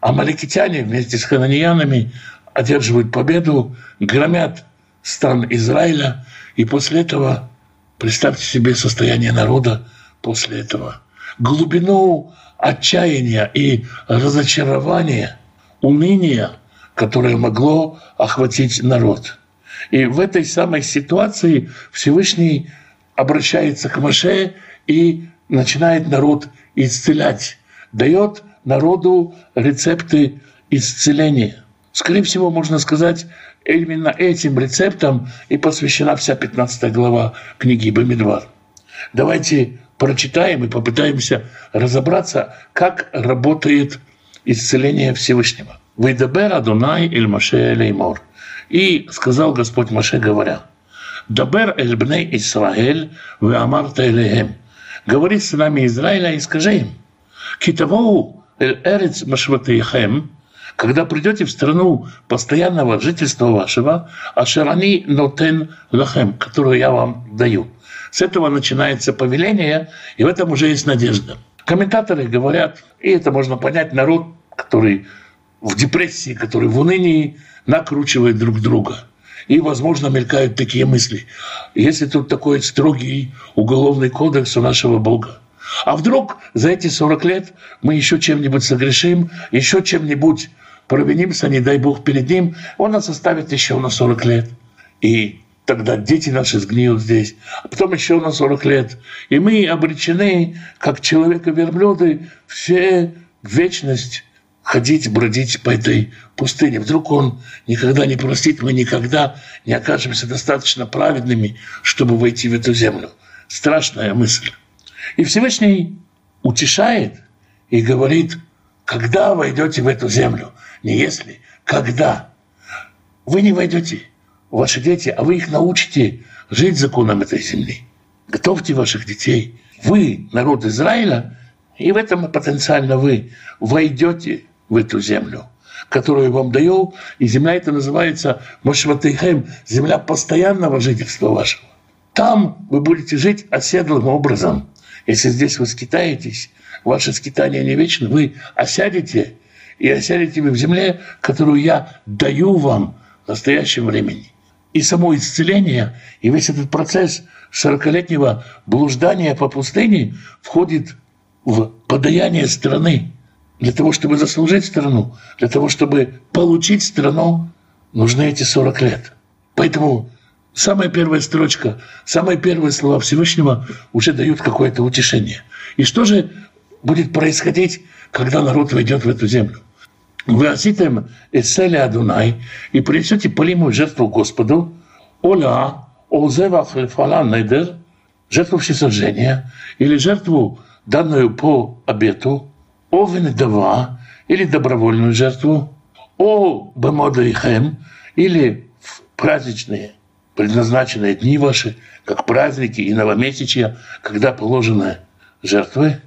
А маликитяне вместе с хананьянами одерживают победу, громят стран Израиля, и после этого, представьте себе состояние народа после этого, глубину отчаяния и разочарования, уныния, которое могло охватить народ. И в этой самой ситуации Всевышний обращается к Маше и начинает народ исцелять, дает народу рецепты исцеления. Скорее всего, можно сказать, именно этим рецептом и посвящена вся 15 глава книги Бамидвар. Давайте прочитаем и попытаемся разобраться, как работает исцеление Всевышнего. «Выдабер Адунай эль Маше Леймор». И сказал Господь Маше, говоря – Дабер эль бней Исраэль, вы амарта элеем. Говори с нами Израиля и скажи им, китавоу эль эрец машватейхем, когда придете в страну постоянного жительства вашего, ашерани нотен лахем, которую я вам даю. С этого начинается повеление, и в этом уже есть надежда. Комментаторы говорят, и это можно понять, народ, который в депрессии, которые в унынии накручивают друг друга. И, возможно, мелькают такие мысли. Если тут такой строгий уголовный кодекс у нашего Бога, а вдруг за эти 40 лет мы еще чем-нибудь согрешим, еще чем-нибудь провинимся, не дай Бог, перед Ним, Он нас оставит еще на 40 лет. И тогда дети наши сгниют здесь, а потом еще на 40 лет. И мы обречены, как человека-верблюды, все в вечность ходить, бродить по этой пустыне. Вдруг он никогда не простит, мы никогда не окажемся достаточно праведными, чтобы войти в эту землю. Страшная мысль. И Всевышний утешает и говорит, когда войдете в эту землю, не если, когда. Вы не войдете, ваши дети, а вы их научите жить законом этой земли. Готовьте ваших детей. Вы, народ Израиля, и в этом потенциально вы войдете в эту землю, которую я вам даю, и земля это называется Мошватейхем, земля постоянного жительства вашего. Там вы будете жить оседлым образом. Если здесь вы скитаетесь, ваше скитание не вечно, вы осядете, и осядете вы в земле, которую я даю вам в настоящем времени. И само исцеление, и весь этот процесс 40-летнего блуждания по пустыне входит в подаяние страны. Для того, чтобы заслужить страну, для того, чтобы получить страну, нужны эти 40 лет. Поэтому самая первая строчка, самые первые слова Всевышнего уже дают какое-то утешение. И что же будет происходить, когда народ войдет в эту землю? Вы оситем эсселе Адунай и принесете полимую жертву Господу, оля, олзевах лефала недер, жертву всесожжения или жертву, данную по обету, о венедава или добровольную жертву, о бемодайхем или в праздничные предназначенные дни ваши, как праздники и новомесячья, когда положены жертвы,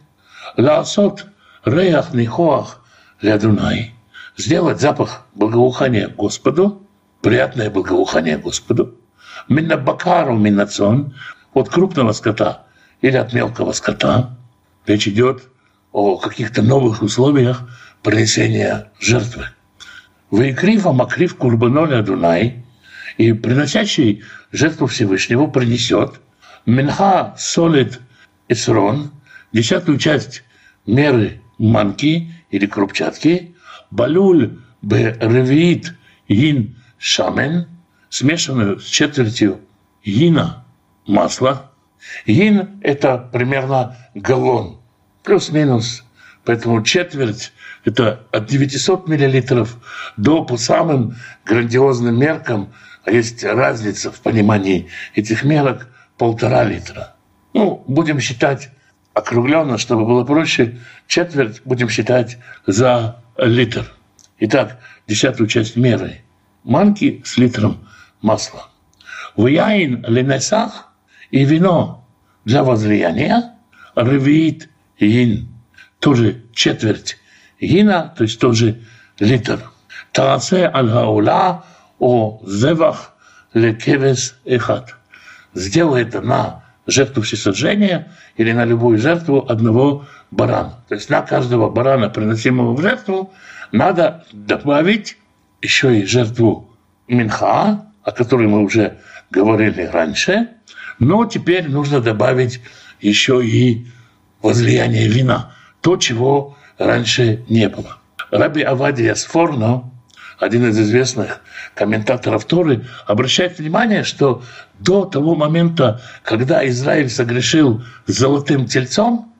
лаасот реях нихоах лядунай, сделать запах благоухания Господу, приятное благоухание Господу, миннабакару миннацон, от крупного скота или от мелкого скота. Речь идет о каких-то новых условиях принесения жертвы. Выкрив Амакрив Курбаноля Дунай, и приносящий жертву Всевышнего принесет Минха солит Исрон, десятую часть меры манки или крупчатки, балюль бе ревит ин шамен, смешанную с четвертью гина масла. Гин – это примерно галлон, плюс-минус. Поэтому четверть – это от 900 миллилитров до по самым грандиозным меркам, а есть разница в понимании этих мерок – полтора литра. Ну, будем считать округленно, чтобы было проще, четверть будем считать за литр. Итак, десятую часть меры. Манки с литром масла. В яин ленесах и вино для возлияния ревит гин, тоже четверть гина, то есть тоже литр. Тарасе аль-гаула о зевах лекевес эхат. Сделай это на жертву всесожжения или на любую жертву одного барана. То есть на каждого барана, приносимого в жертву, надо добавить еще и жертву минха, о которой мы уже говорили раньше, но теперь нужно добавить еще и возлияние вина, то, чего раньше не было. Раби Авадия Сфорно, один из известных комментаторов Торы, обращает внимание, что до того момента, когда Израиль согрешил золотым тельцом,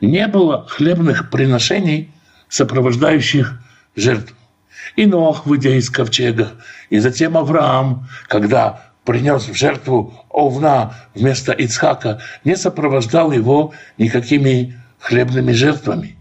не было хлебных приношений, сопровождающих жертву. И Нох, выйдя из ковчега, и затем Авраам, когда принес в жертву овна вместо Ицхака, не сопровождал его никакими хлебными жертвами.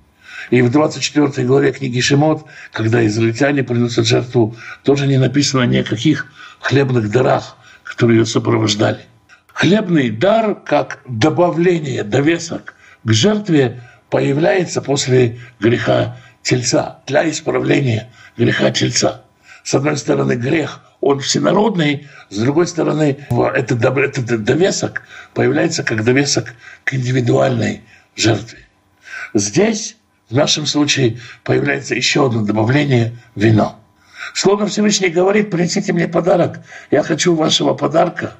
И в 24 главе книги Шимот, когда израильтяне приносят жертву, тоже не написано ни о каких хлебных дарах, которые ее сопровождали. Хлебный дар, как добавление, довесок к жертве, появляется после греха тельца, для исправления греха тельца. С одной стороны, грех – он всенародный, с другой стороны, этот, этот довесок появляется как довесок к индивидуальной жертве. Здесь, в нашем случае появляется еще одно добавление – вино. Словно Всевышний говорит, принесите мне подарок, я хочу вашего подарка.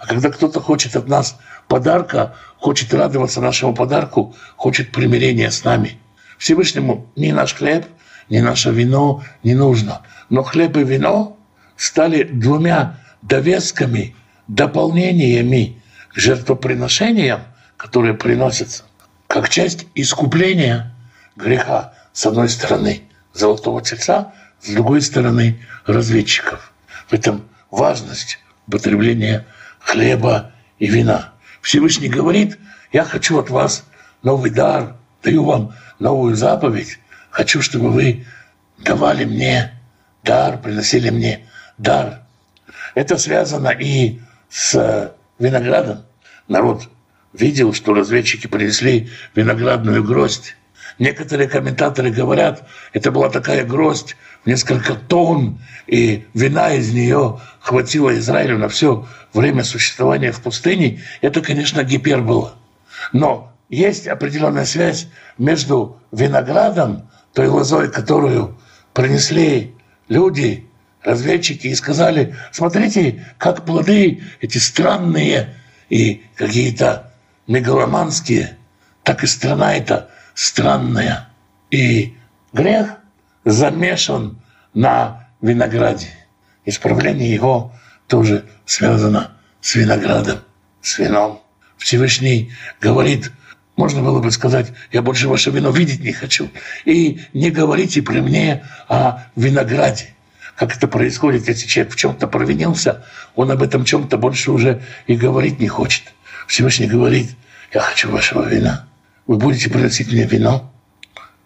А когда кто-то хочет от нас подарка, хочет радоваться нашему подарку, хочет примирения с нами. Всевышнему ни наш хлеб, ни наше вино не нужно. Но хлеб и вино стали двумя довесками, дополнениями к жертвоприношениям, которые приносятся как часть искупления греха с одной стороны золотого тельца, с другой стороны разведчиков. В этом важность употребления хлеба и вина. Всевышний говорит, я хочу от вас новый дар, даю вам новую заповедь, хочу, чтобы вы давали мне дар, приносили мне дар. Это связано и с виноградом. Народ видел, что разведчики принесли виноградную гроздь. Некоторые комментаторы говорят, это была такая гроздь несколько тонн, и вина из нее хватило Израилю на все время существования в пустыне. Это, конечно, гипербола. Но есть определенная связь между виноградом, той лозой, которую принесли люди, разведчики, и сказали, смотрите, как плоды эти странные и какие-то мегаломанские, так и страна эта странная. И грех замешан на винограде. Исправление его тоже связано с виноградом, с вином. Всевышний говорит, можно было бы сказать, я больше ваше вино видеть не хочу. И не говорите при мне о винограде. Как это происходит, если человек в чем-то провинился, он об этом чем-то больше уже и говорить не хочет. Всевышний говорит, я хочу вашего вина. Вы будете приносить мне вино.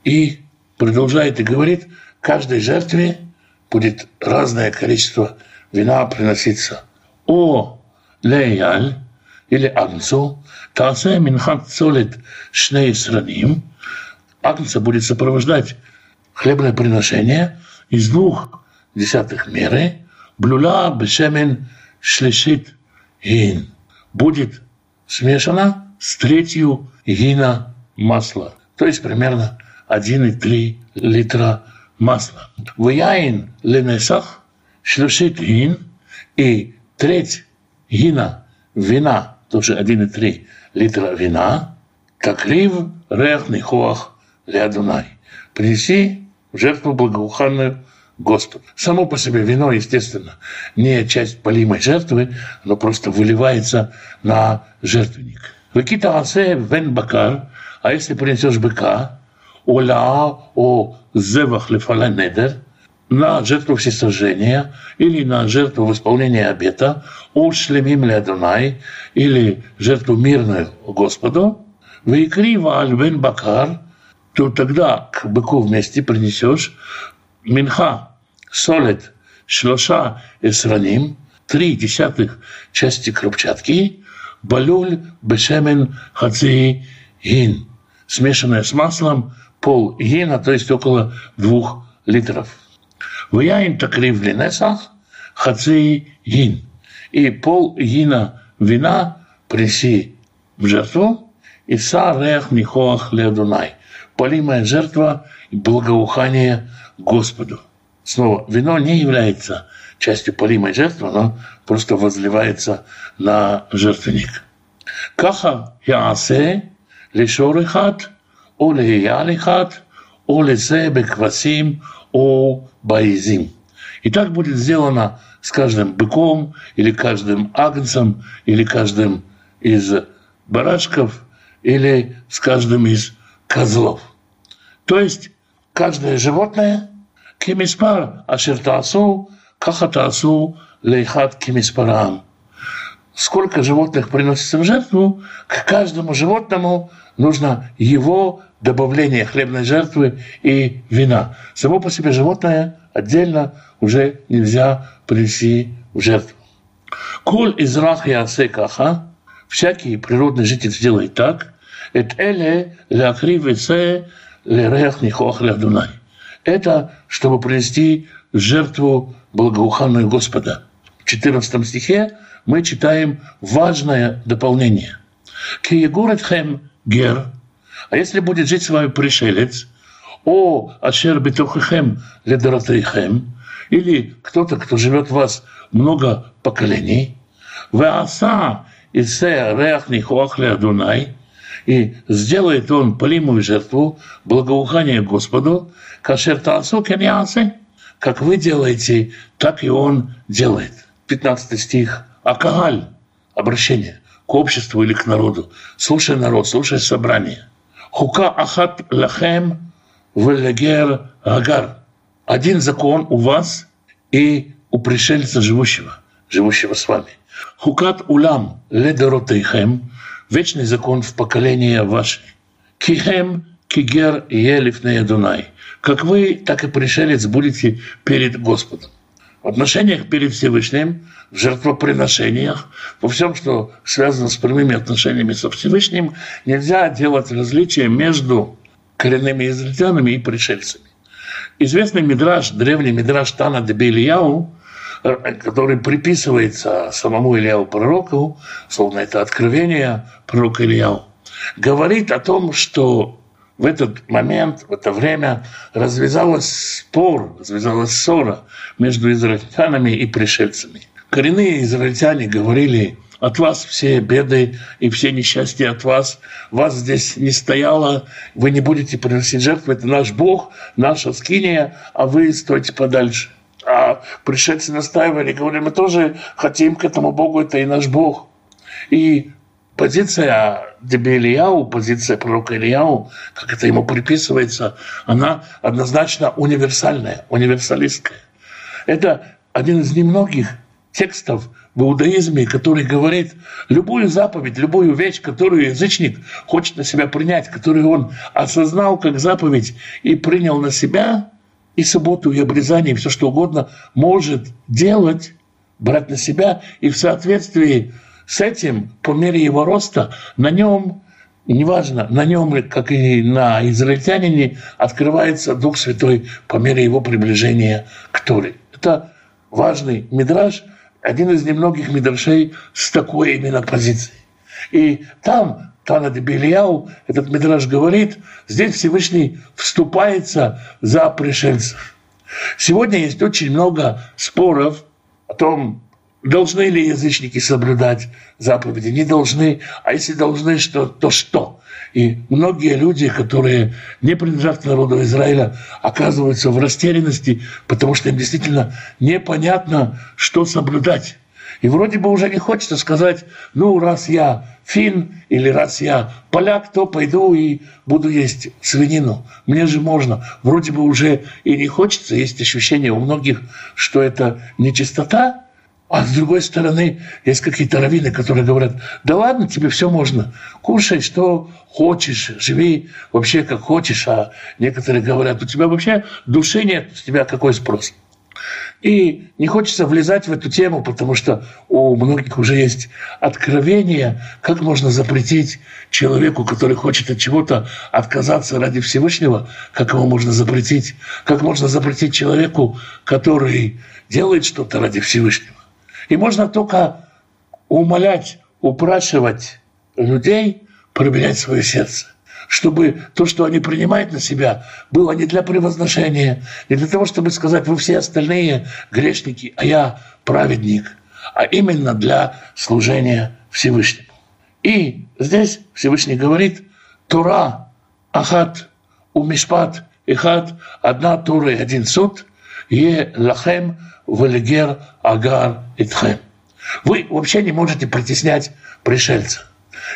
И продолжает и говорит, каждой жертве будет разное количество вина приноситься. О леяль или агнцу, тасе минхат цолит шней сраним, агнца будет сопровождать хлебное приношение из двух десятых меры, блюла бешемен шлешит гин. Будет смешано с третью гина масла, то есть примерно 1,3 литра масла. В яин ленесах шлюшит гин и треть гина вина, тоже 1,3 литра вина, как рив рех нихуах леадунай. Принеси в жертву благоуханную Господу. Само по себе вино, естественно, не часть полимой жертвы, оно просто выливается на жертвенник. Векита асе вен бакар, а если принесешь быка, оля о зевах лефала недер, на жертву всесожжения или на жертву в исполнении обета, о шлемим лядунай, или жертву мирную Господу, выкри вааль бен бакар, то тогда к быку вместе принесешь минха, солит шлоша эсраним, три десятых части крупчатки, балюль бешемен хаци гин, смешанная с маслом пол гина, то есть около двух литров. В яин такрив линесах хаци гин. И пол гина вина принеси в жертву, и са рех нихоах леадунай. Полимая жертва и благоухание Господу. Снова, вино не является частью полимой жертвы, оно просто возливается на жертвенник. Каха яасе лишор ихат, о леял ихат, о лезе о баизим. И так будет сделано с каждым быком, или каждым агнцем, или каждым из барашков, или с каждым из козлов. То есть каждое животное, кемиспар аширтасу, кахатасу, лейхат кемиспараам. Сколько животных приносится в жертву, к каждому животному нужно его добавление хлебной жертвы и вина. Само по себе животное отдельно уже нельзя принести в жертву. Куль из ясе каха, всякий природный житель сделает так, эт эле лякривице лерех нихох лядунай. Это чтобы принести жертву благоуханную Господа – в 14 стихе мы читаем важное дополнение. «Киегуретхем гер» А если будет жить с вами пришелец, о ашер бетухехем ледоротейхем, или кто-то, кто живет в вас много поколений, веаса исе реах нихуах Адунай, и сделает он полимую жертву, благоухание Господу, кашер таасу как вы делаете, так и он делает. 15 стих. Акагаль, обращение к обществу или к народу. Слушай народ, слушай собрание. Хука ахат лахем велегер агар. Один закон у вас и у пришельца живущего, живущего с вами. Хукат улам ледоротейхем, вечный закон в поколение ваше. Кихем кигер елифнея Дунай. Как вы, так и пришелец будете перед Господом. В отношениях перед Всевышним, в жертвоприношениях, во всем, что связано с прямыми отношениями со Всевышним, нельзя делать различия между коренными израильтянами и пришельцами. Известный мидраж, древний мидраж Тана де Белияу, э, который приписывается самому Ильяу пророку, словно это откровение пророка Ильяу, говорит о том, что в этот момент, в это время развязалась спор, развязалась ссора между израильтянами и пришельцами. Коренные израильтяне говорили, от вас все беды и все несчастья от вас. Вас здесь не стояло, вы не будете приносить жертвы, это наш Бог, наша скиния, а вы стойте подальше. А пришельцы настаивали, говорили, мы тоже хотим к этому Богу, это и наш Бог. И позиция Деби Ильяу, позиция пророка Ильяу, как это ему приписывается, она однозначно универсальная, универсалистская. Это один из немногих текстов в иудаизме, который говорит, любую заповедь, любую вещь, которую язычник хочет на себя принять, которую он осознал как заповедь и принял на себя, и субботу, и обрезание, и все что угодно, может делать, брать на себя, и в соответствии с этим, по мере его роста, на нем, неважно, на нем, как и на израильтянине, открывается Дух Святой по мере его приближения к Торе. Это важный мидраж, один из немногих мидрашей с такой именно позицией. И там Тана де Белияу, этот мидраж говорит, здесь Всевышний вступается за пришельцев. Сегодня есть очень много споров о том, Должны ли язычники соблюдать заповеди? Не должны. А если должны, что, то что? И многие люди, которые не принадлежат к народу Израиля, оказываются в растерянности, потому что им действительно непонятно, что соблюдать. И вроде бы уже не хочется сказать, ну, раз я фин или раз я поляк, то пойду и буду есть свинину. Мне же можно. Вроде бы уже и не хочется. Есть ощущение у многих, что это нечистота, а с другой стороны, есть какие-то раввины, которые говорят, да ладно, тебе все можно, кушай, что хочешь, живи вообще как хочешь. А некоторые говорят, у тебя вообще души нет, с тебя какой спрос? И не хочется влезать в эту тему, потому что у многих уже есть откровение, как можно запретить человеку, который хочет от чего-то отказаться ради Всевышнего, как его можно запретить, как можно запретить человеку, который делает что-то ради Всевышнего. И можно только умолять, упрашивать людей проверять свое сердце чтобы то, что они принимают на себя, было не для превозношения, не для того, чтобы сказать, вы все остальные грешники, а я праведник, а именно для служения Всевышнему. И здесь Всевышний говорит, Тура, Ахат, Умишпат, Ихат, одна Тура и один суд, Е Лахем, Валигер Агар Итхем. Вы вообще не можете притеснять пришельца.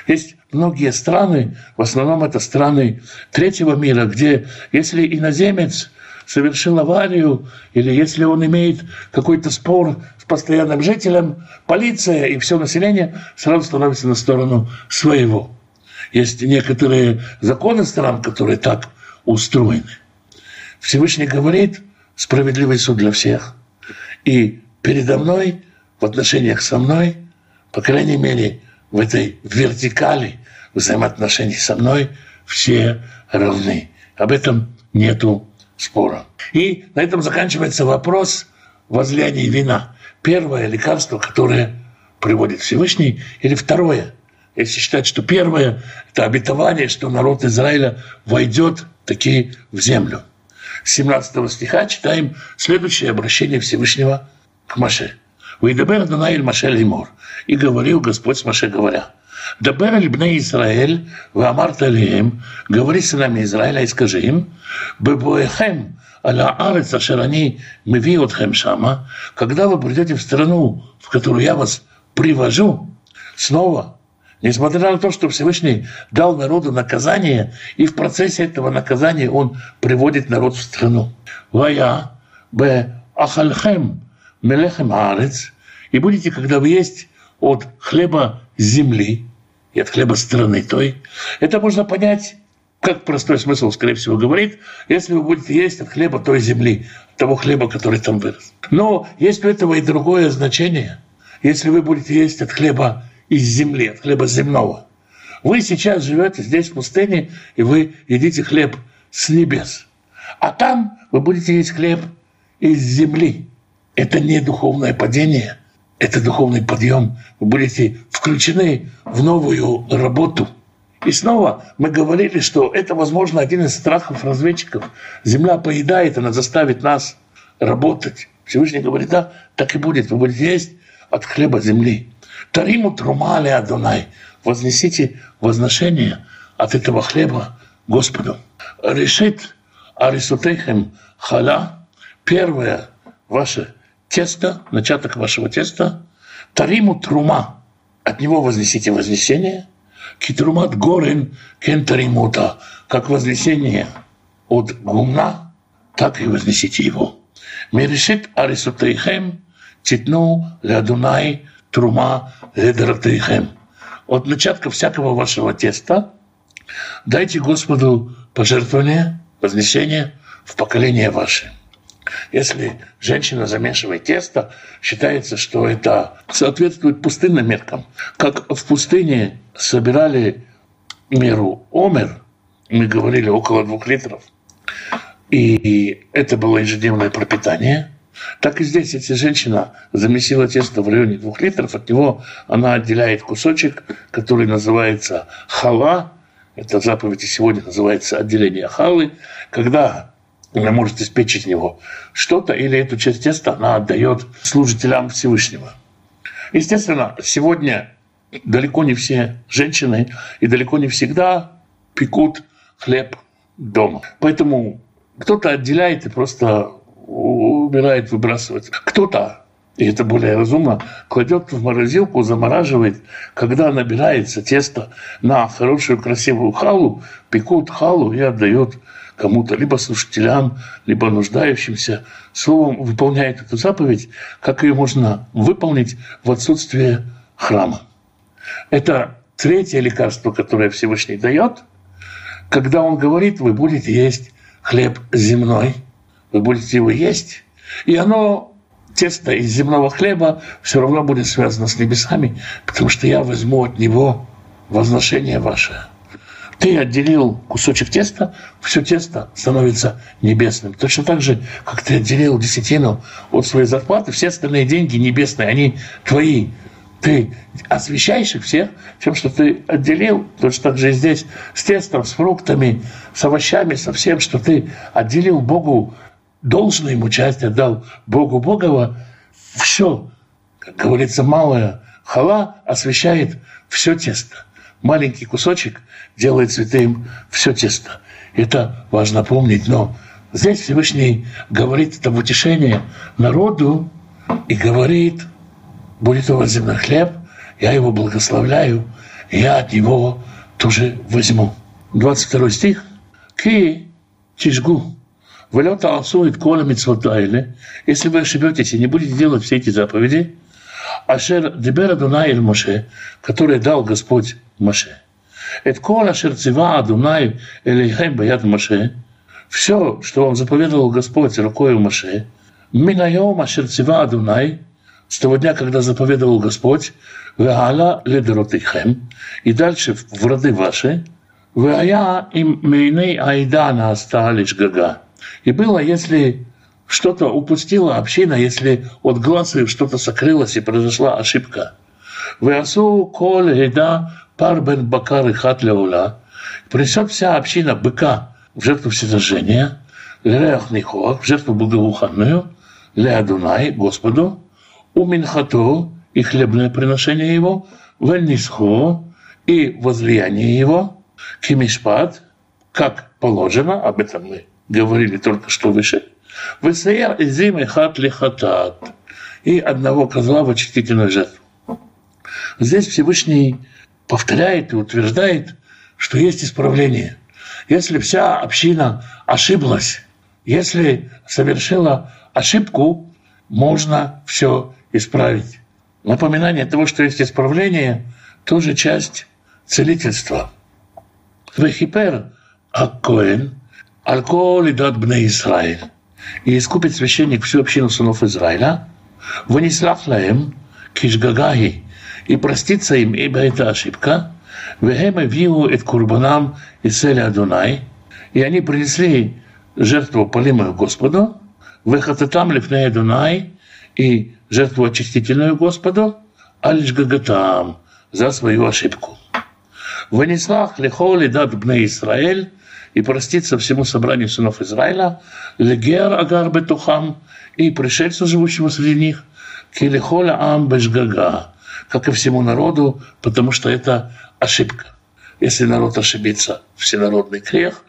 Есть многие страны, в основном это страны третьего мира, где если иноземец совершил аварию, или если он имеет какой-то спор с постоянным жителем, полиция и все население сразу становится на сторону своего. Есть некоторые законы стран, которые так устроены. Всевышний говорит, справедливый суд для всех – и передо мной, в отношениях со мной, по крайней мере, в этой вертикали взаимоотношений со мной все равны. Об этом нету спора. И на этом заканчивается вопрос возлияния вина. Первое лекарство, которое приводит Всевышний, или второе, если считать, что первое – это обетование, что народ Израиля войдет таки в землю. С 17 стиха читаем следующее обращение Всевышнего к Маше. «Вейдабер Адонай Маше Лимор». И говорил Господь с Маше, говоря, «Дабер Либне Израиль, Ваамарт Алием, говори сынами Израиля и скажи им, Бебоехем, аля арец ашерани меви отхем шама, когда вы придете в страну, в которую я вас привожу, снова Несмотря на то, что Всевышний дал народу наказание, и в процессе этого наказания он приводит народ в страну. Вая б ахальхем мелехем арец, и будете, когда вы есть от хлеба земли и от хлеба страны той. Это можно понять, как простой смысл, скорее всего, говорит, если вы будете есть от хлеба той земли, того хлеба, который там вырос. Но есть у этого и другое значение. Если вы будете есть от хлеба из земли, от хлеба земного. Вы сейчас живете здесь, в пустыне, и вы едите хлеб с небес. А там вы будете есть хлеб из земли. Это не духовное падение, это духовный подъем. Вы будете включены в новую работу. И снова мы говорили, что это, возможно, один из страхов разведчиков. Земля поедает, она заставит нас работать. Всевышний говорит, да, так и будет. Вы будете есть от хлеба земли. Тариму трумали Адонай. Вознесите возношение от этого хлеба Господу. Решит Арисутейхем халя. Первое ваше тесто, начаток вашего теста. Тариму трума. От него вознесите вознесение. Китрумат горен кентаримута. Как вознесение от гумна, так и вознесите его. Мерешит Арисутейхем титну лядунай трума эдратейхем. От начатка всякого вашего теста дайте Господу пожертвование, вознесение в поколение ваше. Если женщина замешивает тесто, считается, что это соответствует пустынным меркам. Как в пустыне собирали меру омер, мы говорили около двух литров, и это было ежедневное пропитание – так и здесь, если женщина замесила тесто в районе двух литров, от него она отделяет кусочек, который называется хала. Это заповедь сегодня называется отделение халы. Когда она может испечь из него что-то, или эту часть теста она отдает служителям Всевышнего. Естественно, сегодня далеко не все женщины и далеко не всегда пекут хлеб дома. Поэтому кто-то отделяет и просто убирает, выбрасывает. Кто-то, и это более разумно, кладет в морозилку, замораживает. Когда набирается тесто на хорошую красивую халу, пекут халу и отдает кому-то, либо слушателям, либо нуждающимся. Словом, выполняет эту заповедь, как ее можно выполнить в отсутствие храма. Это третье лекарство, которое Всевышний дает, когда он говорит, вы будете есть хлеб земной, вы будете его есть, и оно, тесто из земного хлеба, все равно будет связано с небесами, потому что я возьму от него возношение ваше. Ты отделил кусочек теста, все тесто становится небесным. Точно так же, как ты отделил десятину от своей зарплаты, все остальные деньги небесные, они твои. Ты освещаешь их всех тем, что ты отделил. Точно так же и здесь с тестом, с фруктами, с овощами, со всем, что ты отделил Богу должное ему часть отдал Богу Богова, все, как говорится, малая хала освещает все тесто. Маленький кусочек делает святым все тесто. Это важно помнить. Но здесь Всевышний говорит это в утешение народу и говорит, будет у вас земной хлеб, я его благословляю, я от него тоже возьму. 22 стих. Ки тишгу Валета асует кола митцвотайле, если вы ошибетесь и не будете делать все эти заповеди, Ашер дебер Адунай эль Моше, который дал Господь Моше. Это кола ашер цива Адунай элейхем баят Моше, все, что вам заповедовал Господь рукой Моше, минайом ашер цива Адунай, с того дня, когда заповедовал Господь, веала ледеротихем, и дальше в роды ваши, веая им мейней айдана осталишь гага. И было, если что-то упустила община, если от глаз что-то сокрылось и произошла ошибка. Веасу коль еда пар бен бакар и хат ляула, принесет вся община быка в жертву всесожжения, лереах нихоах, в жертву благоуханную, леадунай, Господу, у минхату и хлебное приношение его, вельнисху и возлияние его, кимишпат, как положено, об этом мы говорили только что выше, высея изим и хат лихатат, и одного козла в очистительную жертву. Здесь Всевышний повторяет и утверждает, что есть исправление. Если вся община ошиблась, если совершила ошибку, можно все исправить. Напоминание того, что есть исправление, тоже часть целительства. Вехипер Аккоэн, Алкоголь и дат бне Израиль. И искупит священник всю общину сынов Израиля, вынеслав лаем кишгагаги, и простится им, ибо это ошибка, вехема виву эт курбанам и цели Адунай, и они принесли жертву полимую Господу, выхататам лифней Адунай, и жертву очистительную Господу, а лишь гагатам за свою ошибку. Вынеслах лихоли дат бне Израиль, и проститься всему собранию сынов Израиля, легер агар бетухам, и пришельцу, живущему среди них, килихоля ам бешгага, как и всему народу, потому что это ошибка. Если народ ошибится, всенародный грех,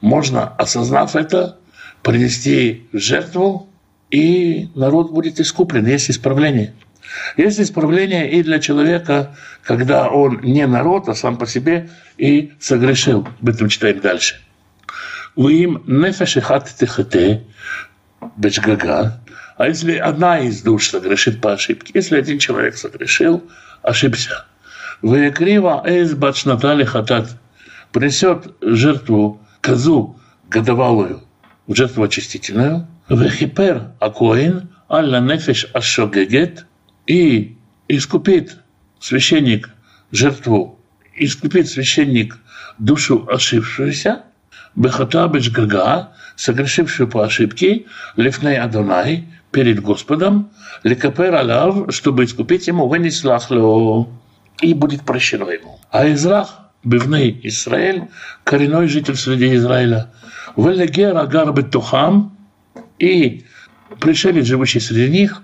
можно, осознав это, принести жертву, и народ будет искуплен, есть исправление. Есть исправление и для человека, когда он не народ, а сам по себе и согрешил. Об этом читаем дальше. Уим нефешихат тихате бешгага. А если одна из душ согрешит по ошибке, если один человек согрешил, ошибся, Ваякрива эйз бачнатали хатат. Принесет жертву козу годовалую, жертву очистительную, вехипер акоин алла нефеш ашогегет и искупит священник жертву, искупит священник душу ошибшуюся, бехата бешгага, согрешившую по ошибке, лифней Адонай, перед Господом, лекапер алав, чтобы искупить ему, венеслахло, и будет прощено ему. А Израх, бивней Израиль, коренной житель среди Израиля, велегер агар бетухам, и пришелец, живущий среди них,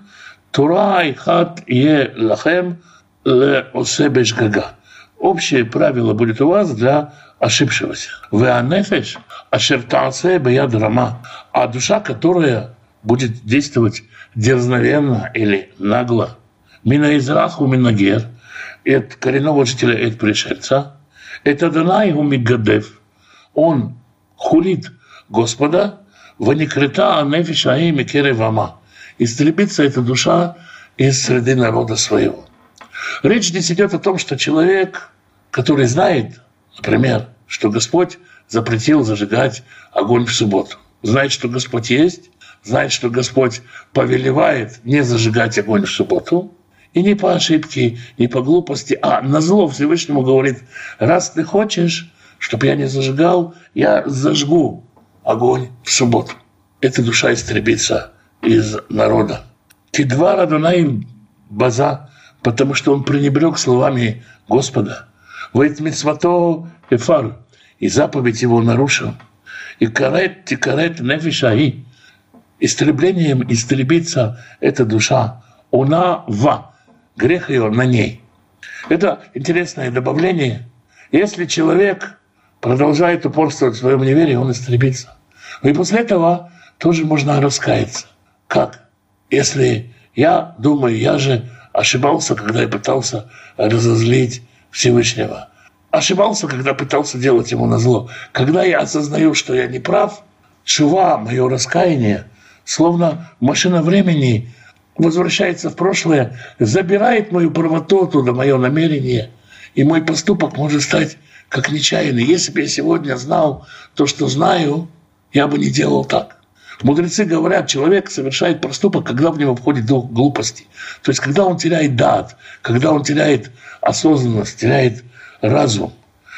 Турай хат е лахем ле осебеш гага. Общее правило будет у вас для ошибшегося. Вы анефеш ашертаце беяд рама. А душа, которая будет действовать дерзновенно или нагло. Мина израху минагер, это коренного жителя, это пришельца, это Данай Мигадев, он хулит Господа, ваникрета нефиша и керевама. Истребится эта душа из среды народа своего. Речь здесь идет о том, что человек, который знает, например, что Господь запретил зажигать огонь в субботу, знает, что Господь есть, знает, что Господь повелевает не зажигать огонь в субботу, и не по ошибке, не по глупости, а на зло Всевышнему говорит, раз ты хочешь, чтобы я не зажигал, я зажгу огонь в субботу. Эта душа истребится из народа. Кидва Радунай база, потому что он пренебрег словами Господа. Вейт митцвато эфар, и заповедь его нарушил. И карет тикарет нефишаи, истреблением истребится эта душа. Она в грех ее на ней. Это интересное добавление. Если человек продолжает упорствовать в своем неверии, он истребится. И после этого тоже можно раскаяться. Как? Если я думаю, я же ошибался, когда я пытался разозлить Всевышнего. Ошибался, когда пытался делать ему на зло. Когда я осознаю, что я не прав, чува, мое раскаяние, словно машина времени возвращается в прошлое, забирает мою правоту оттуда, мое намерение, и мой поступок может стать как нечаянный. Если бы я сегодня знал то, что знаю, я бы не делал так. Мудрецы говорят, человек совершает проступок, когда в него входит дух глупости. То есть, когда он теряет дат, когда он теряет осознанность, теряет разум.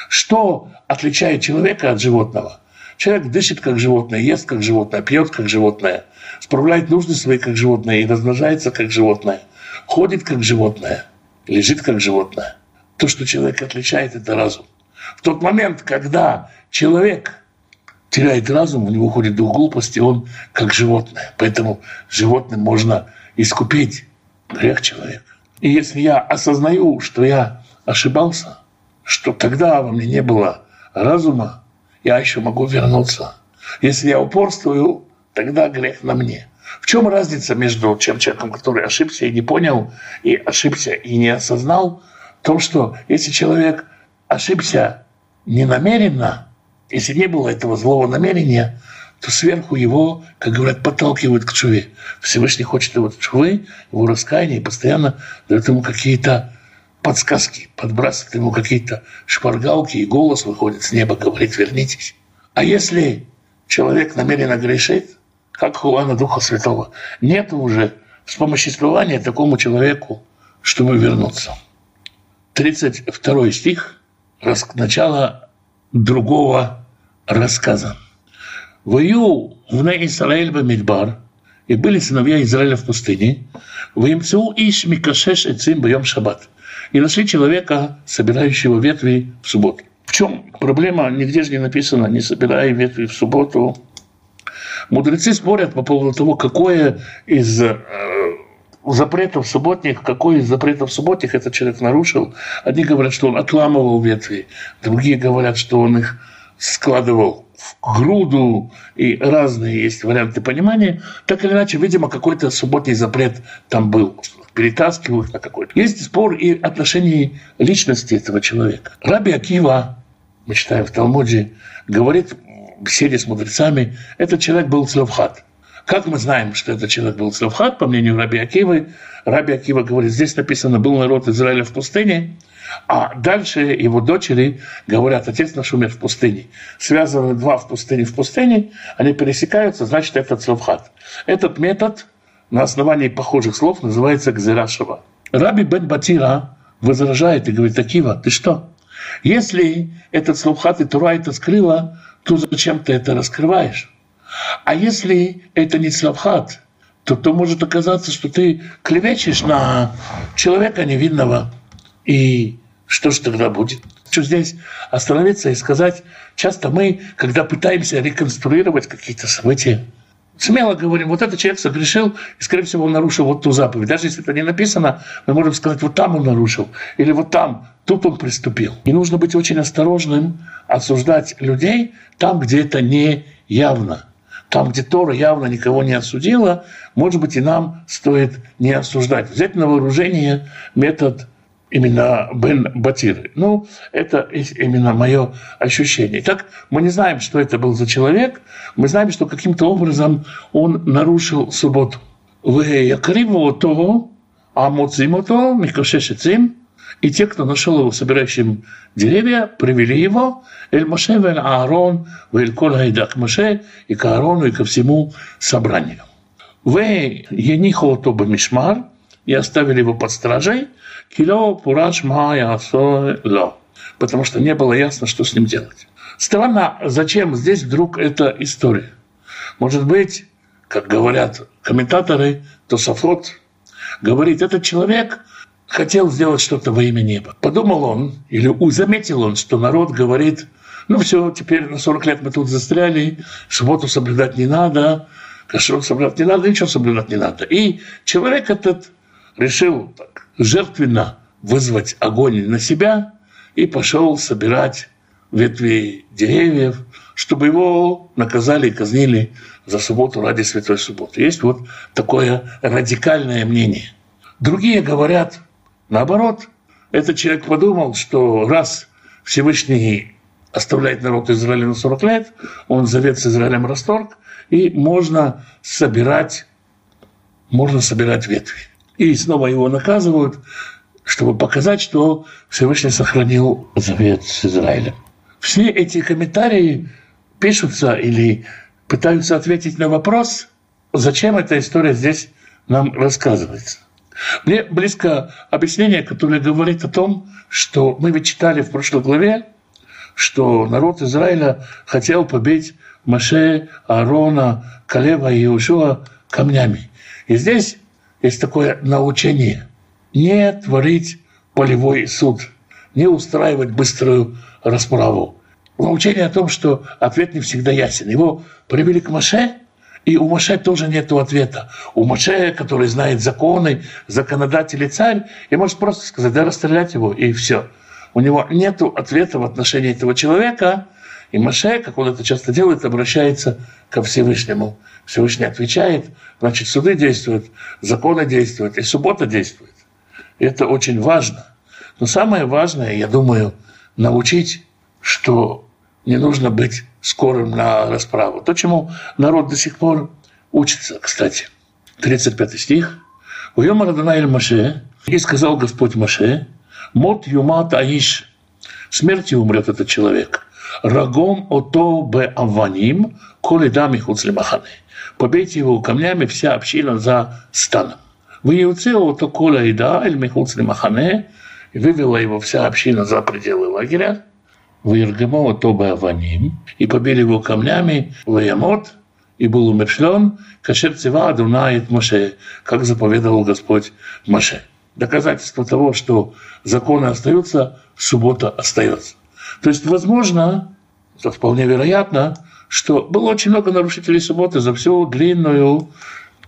Что отличает человека от животного? Человек дышит как животное, ест как животное, пьет как животное, справляет нужды свои как животное и размножается как животное, ходит как животное, лежит как животное. То, что человек отличает, это разум. В тот момент, когда человек теряет разум, у него ходит дух глупости, он как животное. Поэтому животным можно искупить грех человека. И если я осознаю, что я ошибался, что тогда во мне не было разума, я еще могу вернуться. Если я упорствую, тогда грех на мне. В чем разница между тем человеком, который ошибся и не понял, и ошибся и не осознал? В том, что если человек ошибся не намеренно, если не было этого злого намерения, то сверху его, как говорят, подталкивают к чуве. Всевышний хочет его чувы, его раскаяния, и постоянно дает ему какие-то подсказки, подбрасывает ему какие-то шпаргалки, и голос выходит с неба, говорит, вернитесь. А если человек намеренно грешит, как Хуана Духа Святого, нет уже вспомоществования такому человеку, чтобы вернуться. 32 стих, начало другого рассказа. «Вою в Израиль Бамидбар, и были сыновья Израиля в пустыне, «Воемцу иш микашеш эцим боем шаббат» и нашли человека, собирающего ветви в субботу. В чем проблема? Нигде же не написано «не собирай ветви в субботу». Мудрецы спорят по поводу того, какое из э, запретов субботних, какой из запретов субботних этот человек нарушил. Одни говорят, что он отламывал ветви, другие говорят, что он их складывал в груду, и разные есть варианты понимания. Так или иначе, видимо, какой-то субботний запрет там был. Перетаскивают на какой-то. Есть спор и отношении личности этого человека. Раби Акива, мы читаем в Талмуде, говорит в беседе с мудрецами, этот человек был Славхат. Как мы знаем, что этот человек был Славхат, по мнению Раби Акивы? Раби Акива говорит, здесь написано, был народ Израиля в пустыне, а дальше его дочери говорят, отец наш умер в пустыне. Связаны два в пустыне в пустыне, они пересекаются, значит, это Цлавхат. Этот метод на основании похожих слов называется Гзирашева. Раби Бен Батира возражает и говорит, Акива, ты что? Если этот Славхат и Тура это скрыла, то зачем ты это раскрываешь? А если это не Славхат, то, то может оказаться, что ты клевечешь на человека невинного. И что же тогда будет? Что здесь остановиться и сказать, часто мы, когда пытаемся реконструировать какие-то события, смело говорим, вот этот человек согрешил, и, скорее всего, он нарушил вот ту заповедь. Даже если это не написано, мы можем сказать, вот там он нарушил, или вот там, тут он приступил. И нужно быть очень осторожным, осуждать людей там, где это не явно. Там, где Тора явно никого не осудила, может быть, и нам стоит не осуждать. Взять на вооружение метод именно Бен Батиры. Ну, это именно мое ощущение. Так, мы не знаем, что это был за человек, мы знаем, что каким-то образом он нарушил субботу. А и те, кто нашел его собирающим деревья, привели его, Эль Моше Эль Аарон, Эль Кол Хайдак Моше, и к Аарону, и ко всему собранию. Вы енихо то Мишмар, и оставили его под стражей, Кило Пураш Ло, потому что не было ясно, что с ним делать. Странно, зачем здесь вдруг эта история? Может быть, как говорят комментаторы, то Сафот говорит, этот человек хотел сделать что-то во имя неба. Подумал он, или заметил он, что народ говорит, ну все, теперь на 40 лет мы тут застряли, субботу соблюдать не надо, кашрут соблюдать не надо, ничего соблюдать не надо. И человек этот решил так, жертвенно вызвать огонь на себя и пошел собирать ветви деревьев, чтобы его наказали и казнили за субботу ради Святой Субботы. Есть вот такое радикальное мнение. Другие говорят, наоборот, этот человек подумал, что раз Всевышний оставляет народ Израиля на 40 лет, он завет с Израилем расторг, и можно собирать, можно собирать ветви и снова его наказывают, чтобы показать, что Всевышний сохранил завет с Израилем. Все эти комментарии пишутся или пытаются ответить на вопрос, зачем эта история здесь нам рассказывается. Мне близко объяснение, которое говорит о том, что мы ведь читали в прошлой главе, что народ Израиля хотел побить Маше, Аарона, Калева и Иошуа камнями. И здесь есть такое научение. Не творить полевой суд, не устраивать быструю расправу. Научение о том, что ответ не всегда ясен. Его привели к Маше, и у Маше тоже нет ответа. У Маше, который знает законы, законодатель и царь, и может просто сказать, да расстрелять его, и все. У него нет ответа в отношении этого человека, и Маше, как он это часто делает, обращается ко Всевышнему. Всевышний отвечает, значит, суды действуют, законы действуют, и суббота действует. И это очень важно. Но самое важное, я думаю, научить, что не нужно быть скорым на расправу. То, чему народ до сих пор учится, кстати. 35 стих. «Уем Радонаэль Маше, и сказал Господь Маше, мот юмат аиш, смертью умрет этот человек, рагом ото бе аваним, коли дами хуцлимахане. Побейте его камнями вся община за станом. Вы его то коля и да, эль и вывела его вся община за пределы лагеря, Ваергемо Тоба Аваним, и побили его камнями, Ваямот, и был умершлен, Кашер Цива Адунает Моше, как заповедовал Господь Моше. Доказательство того, что законы остаются, суббота остается. То есть, возможно, это вполне вероятно, что было очень много нарушителей субботы за всю длинную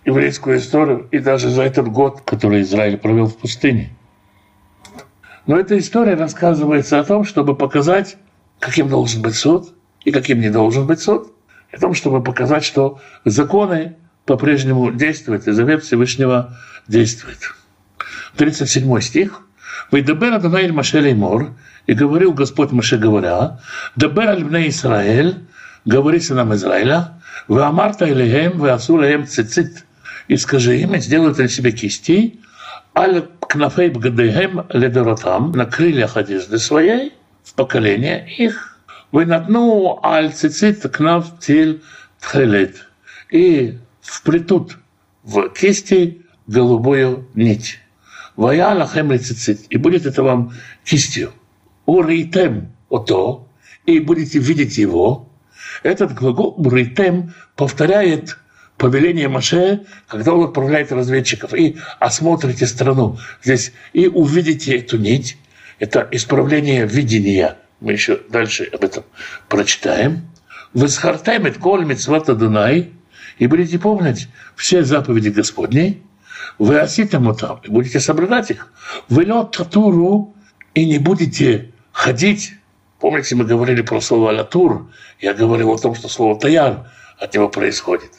еврейскую историю и даже за этот год, который Израиль провел в пустыне. Но эта история рассказывается о том, чтобы показать, каким должен быть суд и каким не должен быть суд, и о том, чтобы показать, что законы по-прежнему действуют, и завет Всевышнего действует. 37 стих. «Вейдабер Адонай Маше Леймор, и говорил Господь Маше, говоря, «Дабер аль Исраэль, говори сынам Израиля, вы амарта илихем, вы асу лаем цицит, и скажи им, и сделают они себе кисти, аль кнафей бгадехем ледоротам, на крыльях одежды своей, в поколение их. Вы натну аль цицит кнав тиль тхелет. И вплетут в кисти голубую нить. Вая лахем цицит. И будет это вам кистью. Уритем ото. И будете видеть его. Этот глагол уритем повторяет повеление Маше, когда он отправляет разведчиков, и осмотрите страну здесь, и увидите эту нить, это исправление видения. Мы еще дальше об этом прочитаем. Вы схартаймет коль митцвата Дунай, и будете помнить все заповеди Господней, вы оситому там, и будете соблюдать их. Вы лед татуру, и не будете ходить. Помните, мы говорили про слово «латур», я говорил о том, что слово «таяр» от него происходит.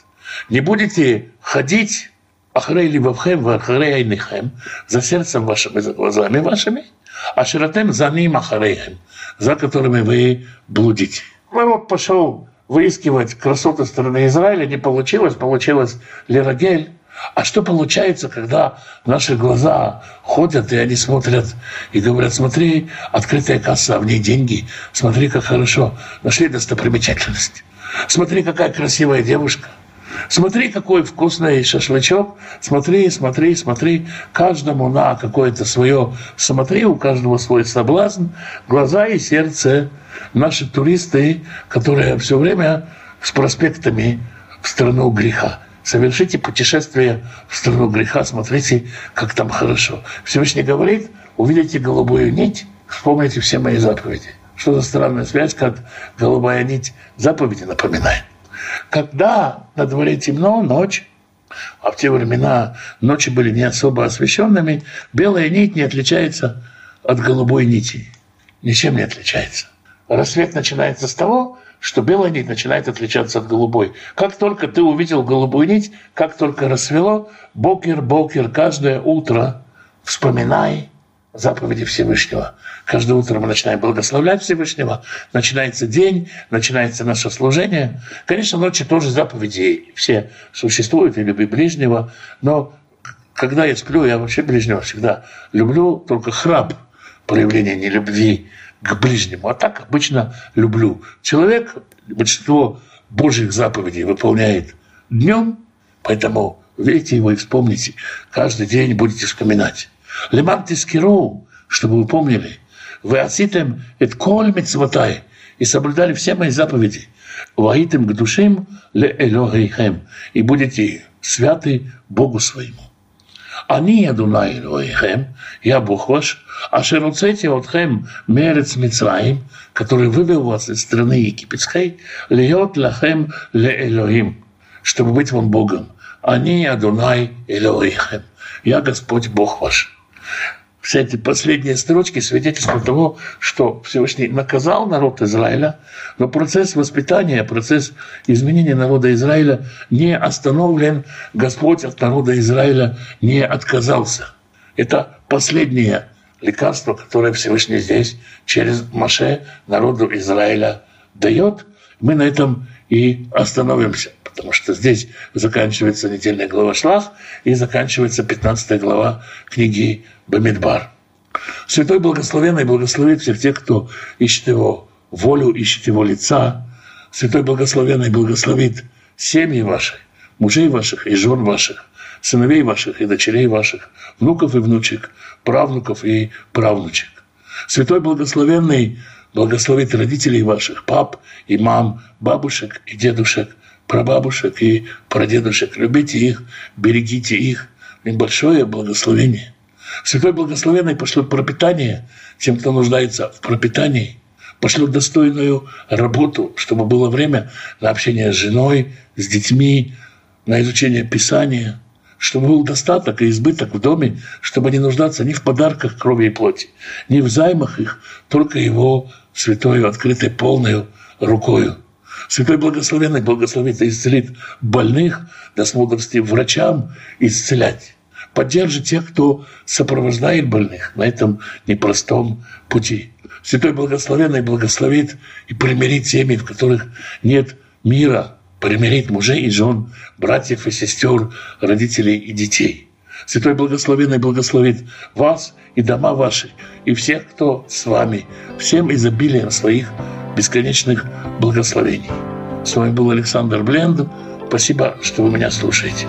Не будете ходить ахрей либавхем, ахрей айнихем, за сердцем вашим и за глазами вашими – а ширатем за ним ахарейхем, за которыми вы блудите. Народ пошел выискивать красоты страны Израиля, не получилось, получилось Лерагель. А что получается, когда наши глаза ходят, и они смотрят и говорят, смотри, открытая касса, в ней деньги, смотри, как хорошо, нашли достопримечательность. Смотри, какая красивая девушка. Смотри, какой вкусный шашлычок. Смотри, смотри, смотри. Каждому на какое-то свое. Смотри, у каждого свой соблазн. Глаза и сердце. Наши туристы, которые все время с проспектами в страну греха. Совершите путешествие в страну греха, смотрите, как там хорошо. Всевышний говорит, увидите голубую нить, вспомните все мои заповеди. Что за странная связь, как голубая нить заповеди напоминает. Когда на дворе темно, ночь, а в те времена ночи были не особо освещенными, белая нить не отличается от голубой нити. Ничем не отличается. Рассвет начинается с того, что белая нить начинает отличаться от голубой. Как только ты увидел голубую нить, как только рассвело, бокер, бокер, каждое утро вспоминай заповеди Всевышнего. Каждое утро мы начинаем благословлять Всевышнего, начинается день, начинается наше служение. Конечно, ночи тоже заповеди все существуют, и люби ближнего, но когда я сплю, я вообще ближнего всегда люблю, только храп проявления нелюбви к ближнему. А так обычно люблю. Человек большинство Божьих заповедей выполняет днем, поэтому верьте его и вспомните. Каждый день будете вспоминать. Леман тискиру, чтобы вы помнили, вы оситем et коль митцвотай, и соблюдали все мои заповеди. Ваитем к душим ле элохейхем, и будете святы Богу своему. «Они Адунай Элоихем, я Бог ваш, а шеруцете отхем мерец Мицраим, который вывел вас из страны египетской, льет лахем ле Элохим, чтобы быть вам Богом. Они Адунай Элоихем, я Господь Бог ваш». Все эти последние строчки свидетельствуют того, что Всевышний наказал народ Израиля, но процесс воспитания, процесс изменения народа Израиля не остановлен. Господь от народа Израиля не отказался. Это последнее лекарство, которое Всевышний здесь через Маше народу Израиля дает. Мы на этом и остановимся потому что здесь заканчивается недельная глава Шлах и заканчивается 15 глава книги Бамидбар. Святой Благословенный благословит всех тех, кто ищет его волю, ищет его лица. Святой Благословенный благословит семьи ваши, мужей ваших и жен ваших, сыновей ваших и дочерей ваших, внуков и внучек, правнуков и правнучек. Святой Благословенный благословит родителей ваших, пап и мам, бабушек и дедушек, прабабушек и прадедушек. Любите их, берегите их. Небольшое благословение. Святой Благословенный пошлет пропитание тем, кто нуждается в пропитании. Пошлет достойную работу, чтобы было время на общение с женой, с детьми, на изучение Писания, чтобы был достаток и избыток в доме, чтобы не нуждаться ни в подарках крови и плоти, ни в займах их, только его святою, открытой, полной рукою. Святой Благословенный благословит и исцелит больных, даст мудрости врачам исцелять. Поддержит тех, кто сопровождает больных на этом непростом пути. Святой Благословенный благословит и примирит семьи, в которых нет мира, примирит мужей и жен, братьев и сестер, родителей и детей. Святой Благословенный благословит вас и дома ваши, и всех, кто с вами, всем изобилием своих бесконечных благословений. С вами был Александр Бленд. Спасибо, что вы меня слушаете.